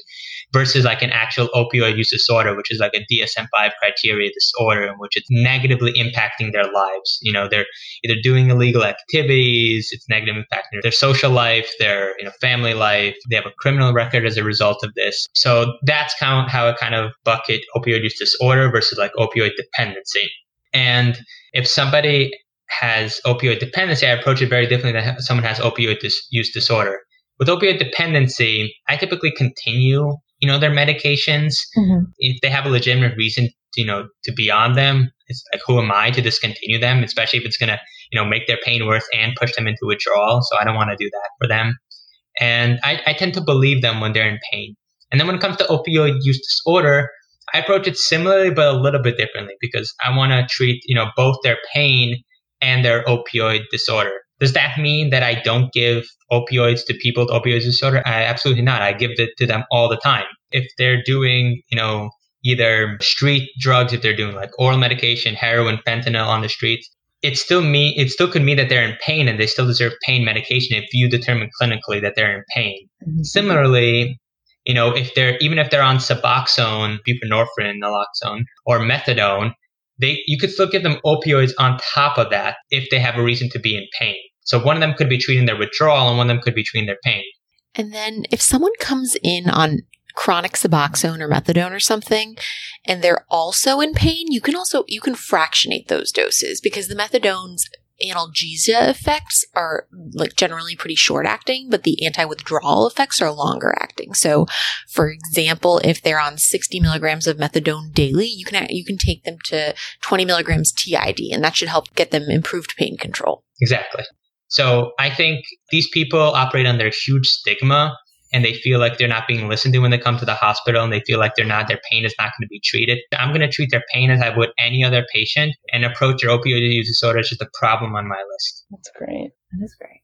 versus like an actual opioid use disorder, which is like a DSM-5 criteria disorder in which it's negatively impacting their lives. You know, they're either doing illegal activities, it's negatively impacting their social life, their, you know, family life, they have a criminal record as a result of this. So that's kind of how I kind of bucket opioid use disorder versus like opioid dependency. And if somebody has opioid dependency, I approach it very differently than someone has opioid dis- use disorder. With opioid dependency, I typically continue, you know, their medications mm-hmm. if they have a legitimate reason, you know, to be on them. It's like, who am I to discontinue them, especially if it's going to, you know, make their pain worse and push them into withdrawal. So I don't want to do that for them. And I, I tend to believe them when they're in pain. And then when it comes to opioid use disorder, I approach it similarly, but a little bit differently because I want to treat, you know, both their pain and their opioid disorder. Does that mean that I don't give opioids to people with opioid disorder? I, absolutely not. I give it to them all the time. If they're doing, you know, either street drugs, if they're doing like oral medication, heroin, fentanyl on the streets, it still mean it still could mean that they're in pain and they still deserve pain medication if you determine clinically that they're in pain. Mm-hmm. Similarly, you know, if they're even if they're on Suboxone, buprenorphine, naloxone, or methadone, they you could still give them opioids on top of that if they have a reason to be in pain. So one of them could be treating their withdrawal and one of them could be treating their pain. And then if someone comes in on chronic Suboxone or methadone or something and they're also in pain, you can also you can fractionate those doses because the methadone's analgesia effects are like generally pretty short acting, but the anti-withdrawal effects are longer acting. So, for example, if they're on 60 milligrams of methadone daily, you can, you can take them to 20 milligrams TID and that should help get them improved pain control. Exactly. So I think these people operate under huge stigma and they feel like they're not being listened to when they come to the hospital and they feel like they're not their pain is not going to be treated. I'm going to treat their pain as i would any other patient and approach their opioid use disorder as just a problem on my list. That's great. That is great.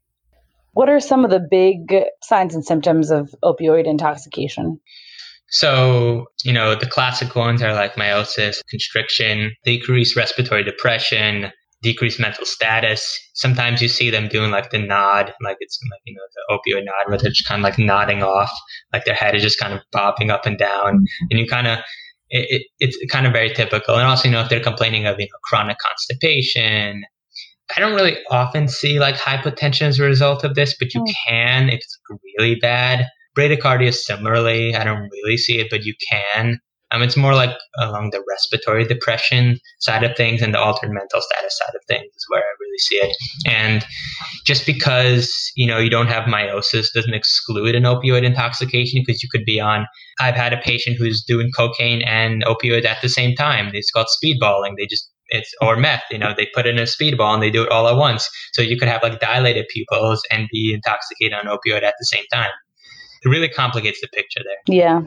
What are some of the big signs and symptoms of opioid intoxication? So, you know, the classic ones are like miosis, constriction, decreased respiratory depression, decreased mental status. Sometimes you see them doing like the nod, like it's like, you know, the opioid nod where they're just kind of like nodding off, like their head is just kind of bobbing up and down. Mm-hmm. And you kind of, it, it, it's kind of very typical. And also, you know, if they're complaining of, you know, chronic constipation, I don't really often see like hypotension as a result of this, but you oh. can if it's really bad. Bradycardia similarly, I don't really see it, but you can. Um, it's more like along the respiratory depression side of things and the altered mental status side of things is where I really see it. And just because, you know, you don't have miosis doesn't exclude an opioid intoxication because you could be on, I've had a patient who's doing cocaine and opioid at the same time. It's called speedballing. They just it's or meth, you know, they put in a speedball and they do it all at once. So you could have like dilated pupils and be intoxicated on opioid at the same time. It really complicates the picture there. Yeah.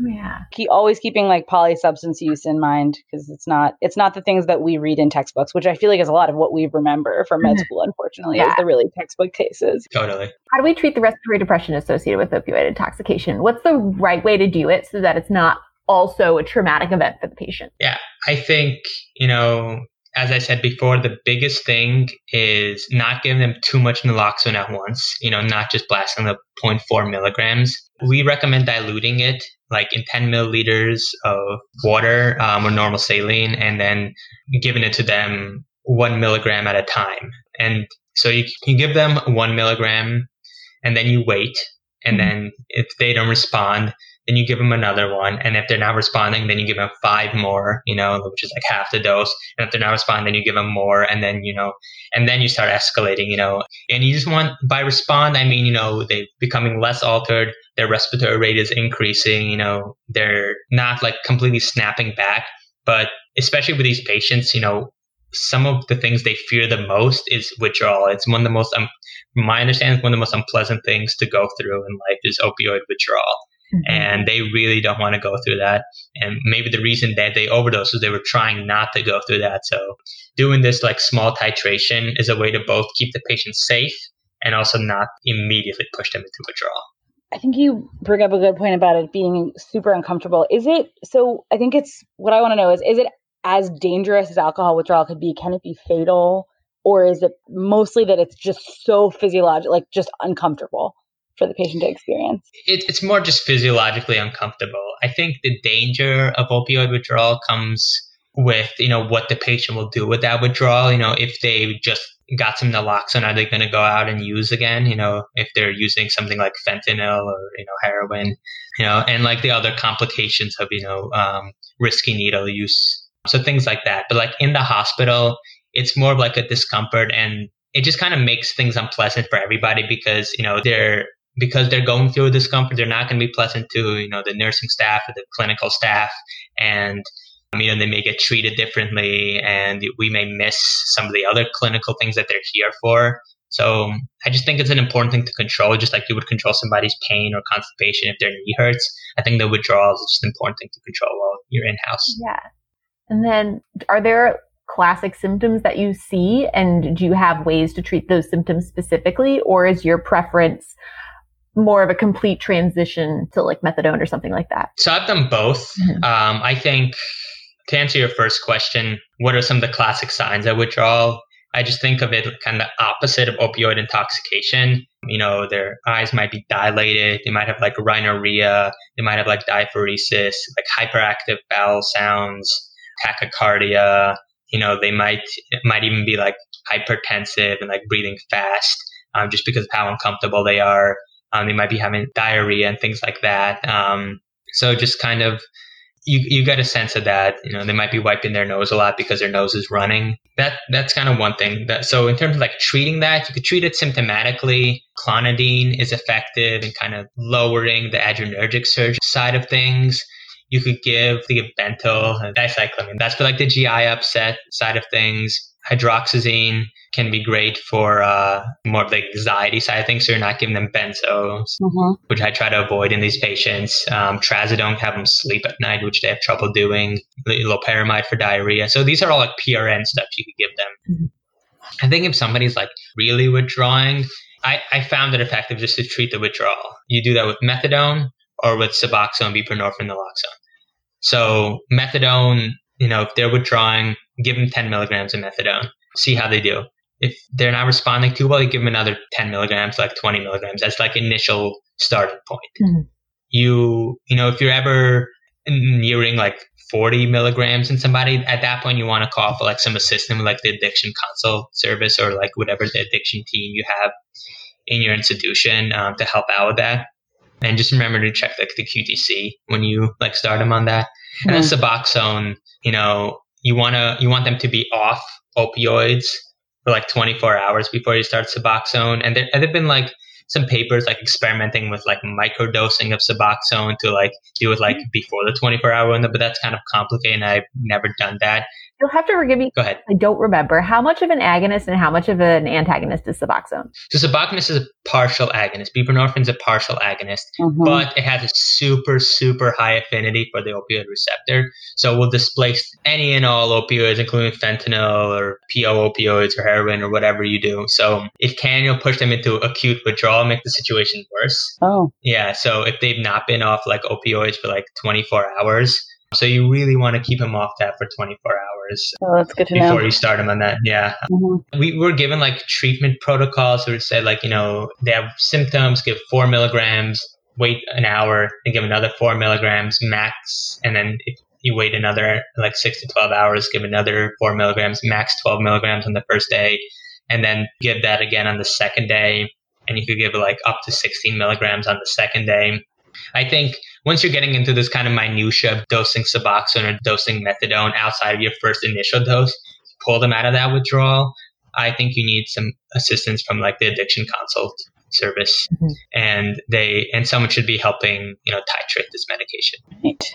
Yeah. Keep always keeping like polysubstance use in mind because it's not it's not the things that we read in textbooks, which I feel like is a lot of what we remember from med mm-hmm. school, unfortunately, yeah. is the really textbook cases. Totally. How do we treat the respiratory depression associated with opioid intoxication? What's the right way to do it so that it's not also a traumatic event for the patient? Yeah. I think, you know, as I said before, the biggest thing is not giving them too much naloxone at once, you know, not just blasting the 0.4 milligrams. We recommend diluting it like in 10 milliliters of water um, or normal saline and then giving it to them one milligram at a time. And so you, you give them one milligram and then you wait. And mm-hmm. then if they don't respond, then you give them another one. And if they're not responding, then you give them five more, you know, which is like half the dose. And if they're not responding, then you give them more. And then, you know, and then you start escalating, you know, and you just want by respond, I mean, you know, they're becoming less altered. Their respiratory rate is increasing, you know, they're not like completely snapping back. But especially with these patients, you know, some of the things they fear the most is withdrawal. It's one of the most, um, my understanding, one of the most unpleasant things to go through in life is opioid withdrawal. Mm-hmm. And they really don't want to go through that. And maybe the reason that they overdosed is they were trying not to go through that. So doing this like small titration is a way to both keep the patient safe and also not immediately push them into withdrawal. I think you bring up a good point about it being super uncomfortable. Is it so? I think it's what I want to know is is it as dangerous as alcohol withdrawal could be? Can it be fatal? Or is it mostly that it's just so physiological, like just uncomfortable? For the patient to experience? It, it's more just physiologically uncomfortable. I think the danger of opioid withdrawal comes with, you know, what the patient will do with that withdrawal. You know, if they just got some naloxone, are they going to go out and use again? You know, if they're using something like fentanyl or, you know, heroin, you know, and like the other complications of, you know, um, risky needle use. So things like that. But like in the hospital, it's more of like a discomfort and it just kind of makes things unpleasant for everybody because, you know, they're because they're going through discomfort, they're not going to be pleasant to you know the nursing staff or the clinical staff, and um, you know they may get treated differently, and we may miss some of the other clinical things that they're here for. So I just think it's an important thing to control, just like you would control somebody's pain or constipation if their knee hurts. I think the withdrawal is just an important thing to control while you're in house. Yeah. And then are there classic symptoms that you see and do you have ways to treat those symptoms specifically or is your preference more of a complete transition to like methadone or something like that? So I've done both. Mm-hmm. Um, I think to answer your first question, what are some of the classic signs of withdrawal? I just think of it kind of the opposite of opioid intoxication. You know, their eyes might be dilated. They might have like rhinorrhea. They might have like diaphoresis, like hyperactive bowel sounds, tachycardia. You know, they might might even be like hypertensive and like breathing fast, um, just because of how uncomfortable they are. Um, they might be having diarrhea and things like that. Um, so just kind of you you get a sense of that. You know, they might be wiping their nose a lot because their nose is running. That that's kind of one thing. That so in terms of like treating that, you could treat it symptomatically. Clonidine is effective in kind of lowering the adrenergic surge side of things. You could give the Bentyl, dicyclomine. That's for like the GI upset side of things. Hydroxyzine can be great for uh, more of the anxiety side of things. So you're not giving them benzos, mm-hmm. which I try to avoid in these patients. Um, trazodone have them sleep at night, which they have trouble doing. Loperamide for diarrhea. So these are all like PRN stuff you could give them. Mm-hmm. I think if somebody's like really withdrawing, I, I found it effective just to treat the withdrawal. You do that with methadone or with Suboxone, buprenorphine, naloxone. So methadone, you know, if they're withdrawing, give them 10 milligrams of methadone. See how they do if they're not responding too well, you give them another 10 milligrams, like 20 milligrams. That's like initial starting point. Mm-hmm. You, you know, if you're ever nearing like 40 milligrams in somebody, at that point, you want to call for like some assistance like the addiction consult service or like whatever the addiction team you have in your institution um, to help out with that. And just remember to check like the QTC when you like start them on that. Mm-hmm. And then Suboxone, you know, you want to, you want them to be off opioids for like 24 hours before you start Suboxone. And there, have been like some papers like experimenting with like microdosing of Suboxone to like do it like mm-hmm. before the 24 hour window, but that's kind of complicated. I've never done that. You'll have to forgive me. Go ahead. I don't remember how much of an agonist and how much of an antagonist is Suboxone. So Suboxone is a partial agonist. Buprenorphine is a partial agonist, mm-hmm. but it has a super super high affinity for the opioid receptor. So it will displace any and all opioids, including fentanyl or PO opioids or heroin or whatever you do. So if can you'll push them into acute withdrawal, make the situation worse. Oh, yeah. So if they've not been off like opioids for like 24 hours So you really want to keep him off that for 24 hours. Oh, that's good to before know. you start him on that. Yeah. Mm-hmm. We were given like treatment protocols where it said like, you know, they have symptoms, give four milligrams, wait an hour and give another four milligrams max. And then if you wait another like six to 12 hours, give another four milligrams, max 12 milligrams on the first day. And then give that again on the second day. And you could give like up to 16 milligrams on the second day. I think once you're getting into this kind of minutia of dosing Suboxone or dosing methadone outside of your first initial dose, pull them out of that withdrawal. I think you need some assistance from like the addiction consult service mm-hmm. and they and someone should be helping you know titrate this medication right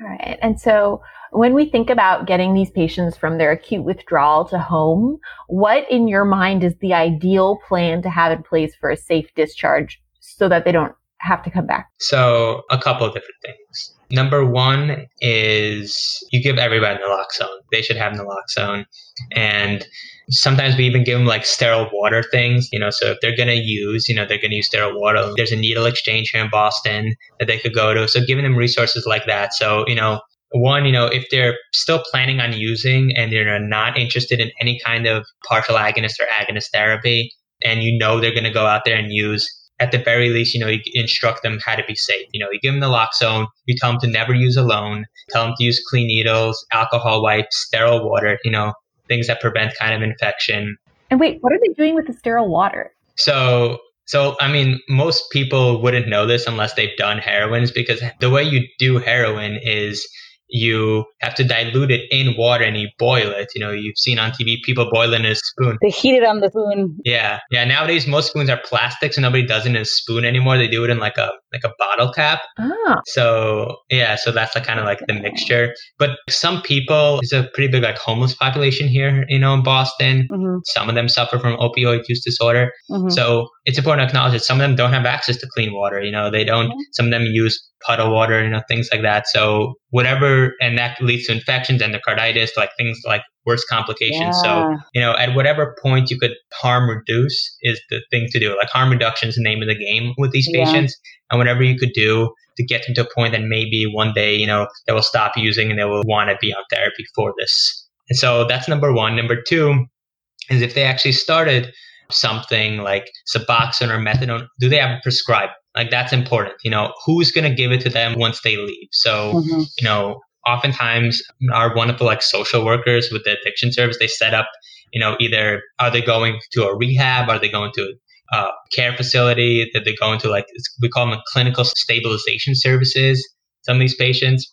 all right and so when we think about getting these patients from their acute withdrawal to home what in your mind is the ideal plan to have in place for a safe discharge so that they don't have to come back? So, a couple of different things. Number one is you give everybody naloxone. They should have naloxone. And sometimes we even give them like sterile water things, you know. So if they're going to use, you know, they're going to use sterile water. There's a needle exchange here in Boston that they could go to. So giving them resources like that. So, you know, one, you know, if they're still planning on using and they're not interested in any kind of partial agonist or agonist therapy, and you know they're going to go out there and use at the very least, you know, you instruct them how to be safe. You know, you give them the naloxone, you tell them to never use alone, tell them to use clean needles, alcohol wipes, sterile water, you know, things that prevent kind of infection. And wait, what are they doing with the sterile water? So, so I mean, most people wouldn't know this unless they've done heroines because the way you do heroin is you have to dilute it in water and you boil it. You know, you've seen on TV people boiling in a spoon. They heat it on the spoon. Yeah, yeah. Nowadays, most spoons are plastic, so nobody does it in a spoon anymore. They do it in like a like a bottle cap. Oh. So yeah, so that's like kind of like the mixture. But some people, it's a pretty big like homeless population here, you know, in Boston. Mm-hmm. Some of them suffer from opioid use disorder. Mm-hmm. So it's important to acknowledge that some of them don't have access to clean water. You know, they don't. Mm-hmm. Some of them use puddle water, you know, things like that. So whatever, and that leads to infections, endocarditis, like things like worse complications. Yeah. So, you know, at whatever point you could harm reduce is the thing to do. Like harm reduction is the name of the game with these patients. Yeah. And whatever you could do to get them to a point that maybe one day, you know, they will stop using and they will want to be on therapy for this. And so that's number one. Number two is if they actually started something like Suboxone or methadone, do they have it prescribed? Like that's important. You know, who's going to give it to them once they leave? So, mm-hmm. you know, oftentimes our wonderful like social workers with the addiction service, they set up, you know, either are they going to a rehab? Are they going to a care facility that they go into like, we call them clinical stabilization services, some of these patients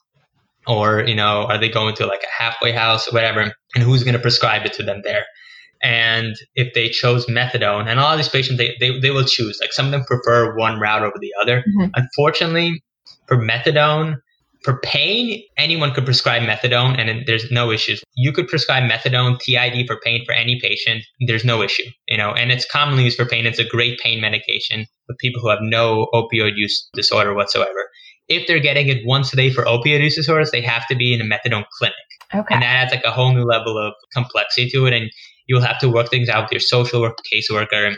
or you know are they going to like a halfway house or whatever and who's going to prescribe it to them there and if they chose methadone, and a lot of these patients, they, they, they will choose. Like some of them prefer one route over the other. Mm-hmm. Unfortunately, for methadone, for pain, anyone could prescribe methadone and there's no issues. You could prescribe methadone TID for pain for any patient. There's no issue, you know, and it's commonly used for pain. It's a great pain medication for people who have no opioid use disorder whatsoever. If they're getting it once a day for opioid use disorders, they have to be in a methadone clinic. Okay. And that adds like a whole new level of complexity to it. And you'll have to work things out with your social worker, caseworker,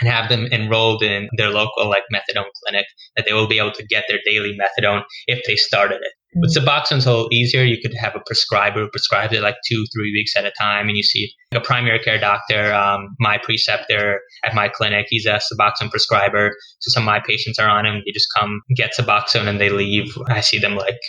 and have them enrolled in their local like methadone clinic that they will be able to get their daily methadone if they started it. Mm-hmm. With Suboxone, it's a little easier. You could have a prescriber who prescribes it like two, three weeks at a time, and you see a primary care doctor, um, my preceptor at my clinic. He's a Suboxone prescriber, so some of my patients are on him. They just come get Suboxone and they leave. I see them like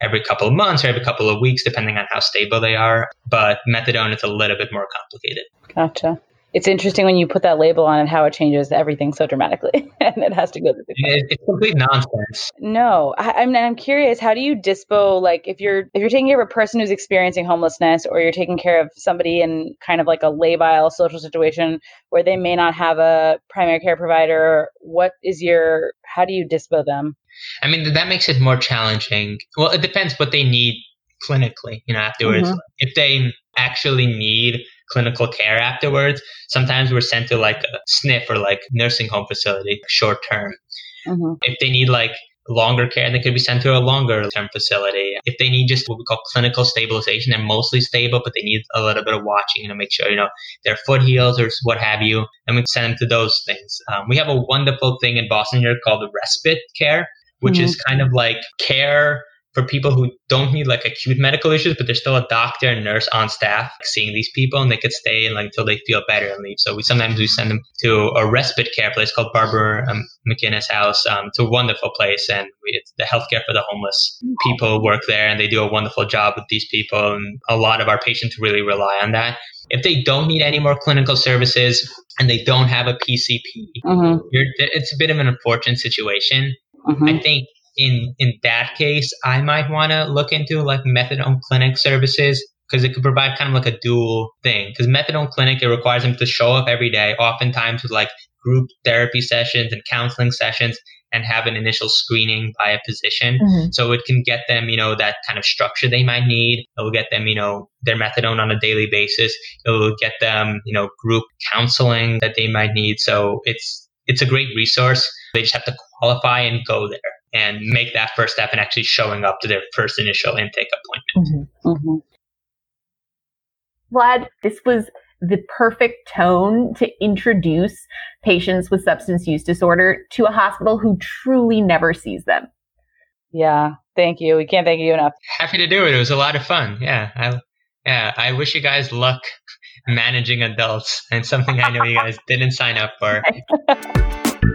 every couple of months or every couple of weeks, depending on how stable they are. But methadone is a little bit more complicated. Gotcha. It's interesting when you put that label on and how it changes everything so dramatically, and it has to go through. It's complete nonsense. No, I, I'm. I'm curious. How do you dispo? Like, if you're if you're taking care of a person who's experiencing homelessness, or you're taking care of somebody in kind of like a labile social situation where they may not have a primary care provider, what is your? How do you dispo them? I mean, that makes it more challenging. Well, it depends what they need clinically, you know, afterwards. Mm-hmm. If they actually need clinical care afterwards, sometimes we're sent to like a SNF or like nursing home facility short term. Mm-hmm. If they need like longer care, they could be sent to a longer term facility. If they need just what we call clinical stabilization, they're mostly stable, but they need a little bit of watching, you know, make sure, you know, their foot heals or what have you. And we send them to those things. Um, we have a wonderful thing in Boston here called the respite care which mm-hmm. is kind of like care for people who don't need like acute medical issues, but there's still a doctor and nurse on staff seeing these people and they could stay and like until they feel better and leave. So we sometimes we send them to a respite care place called Barbara um, McInnis House. Um, it's a wonderful place and we, it's the healthcare for the homeless people work there and they do a wonderful job with these people. And a lot of our patients really rely on that. If they don't need any more clinical services and they don't have a PCP, mm-hmm. it's a bit of an unfortunate situation. Mm-hmm. I think in in that case, I might want to look into like methadone clinic services because it could provide kind of like a dual thing. Because methadone clinic, it requires them to show up every day, oftentimes with like group therapy sessions and counseling sessions, and have an initial screening by a physician. Mm-hmm. So it can get them, you know, that kind of structure they might need. It will get them, you know, their methadone on a daily basis. It will get them, you know, group counseling that they might need. So it's it's a great resource. They just have to qualify and go there and make that first step and actually showing up to their first initial intake appointment. Mm-hmm. Mm-hmm. Vlad, this was the perfect tone to introduce patients with substance use disorder to a hospital who truly never sees them. Yeah, thank you. We can't thank you enough. Happy to do it. It was a lot of fun. Yeah, I, yeah. I wish you guys luck managing adults, and something I know you guys didn't sign up for.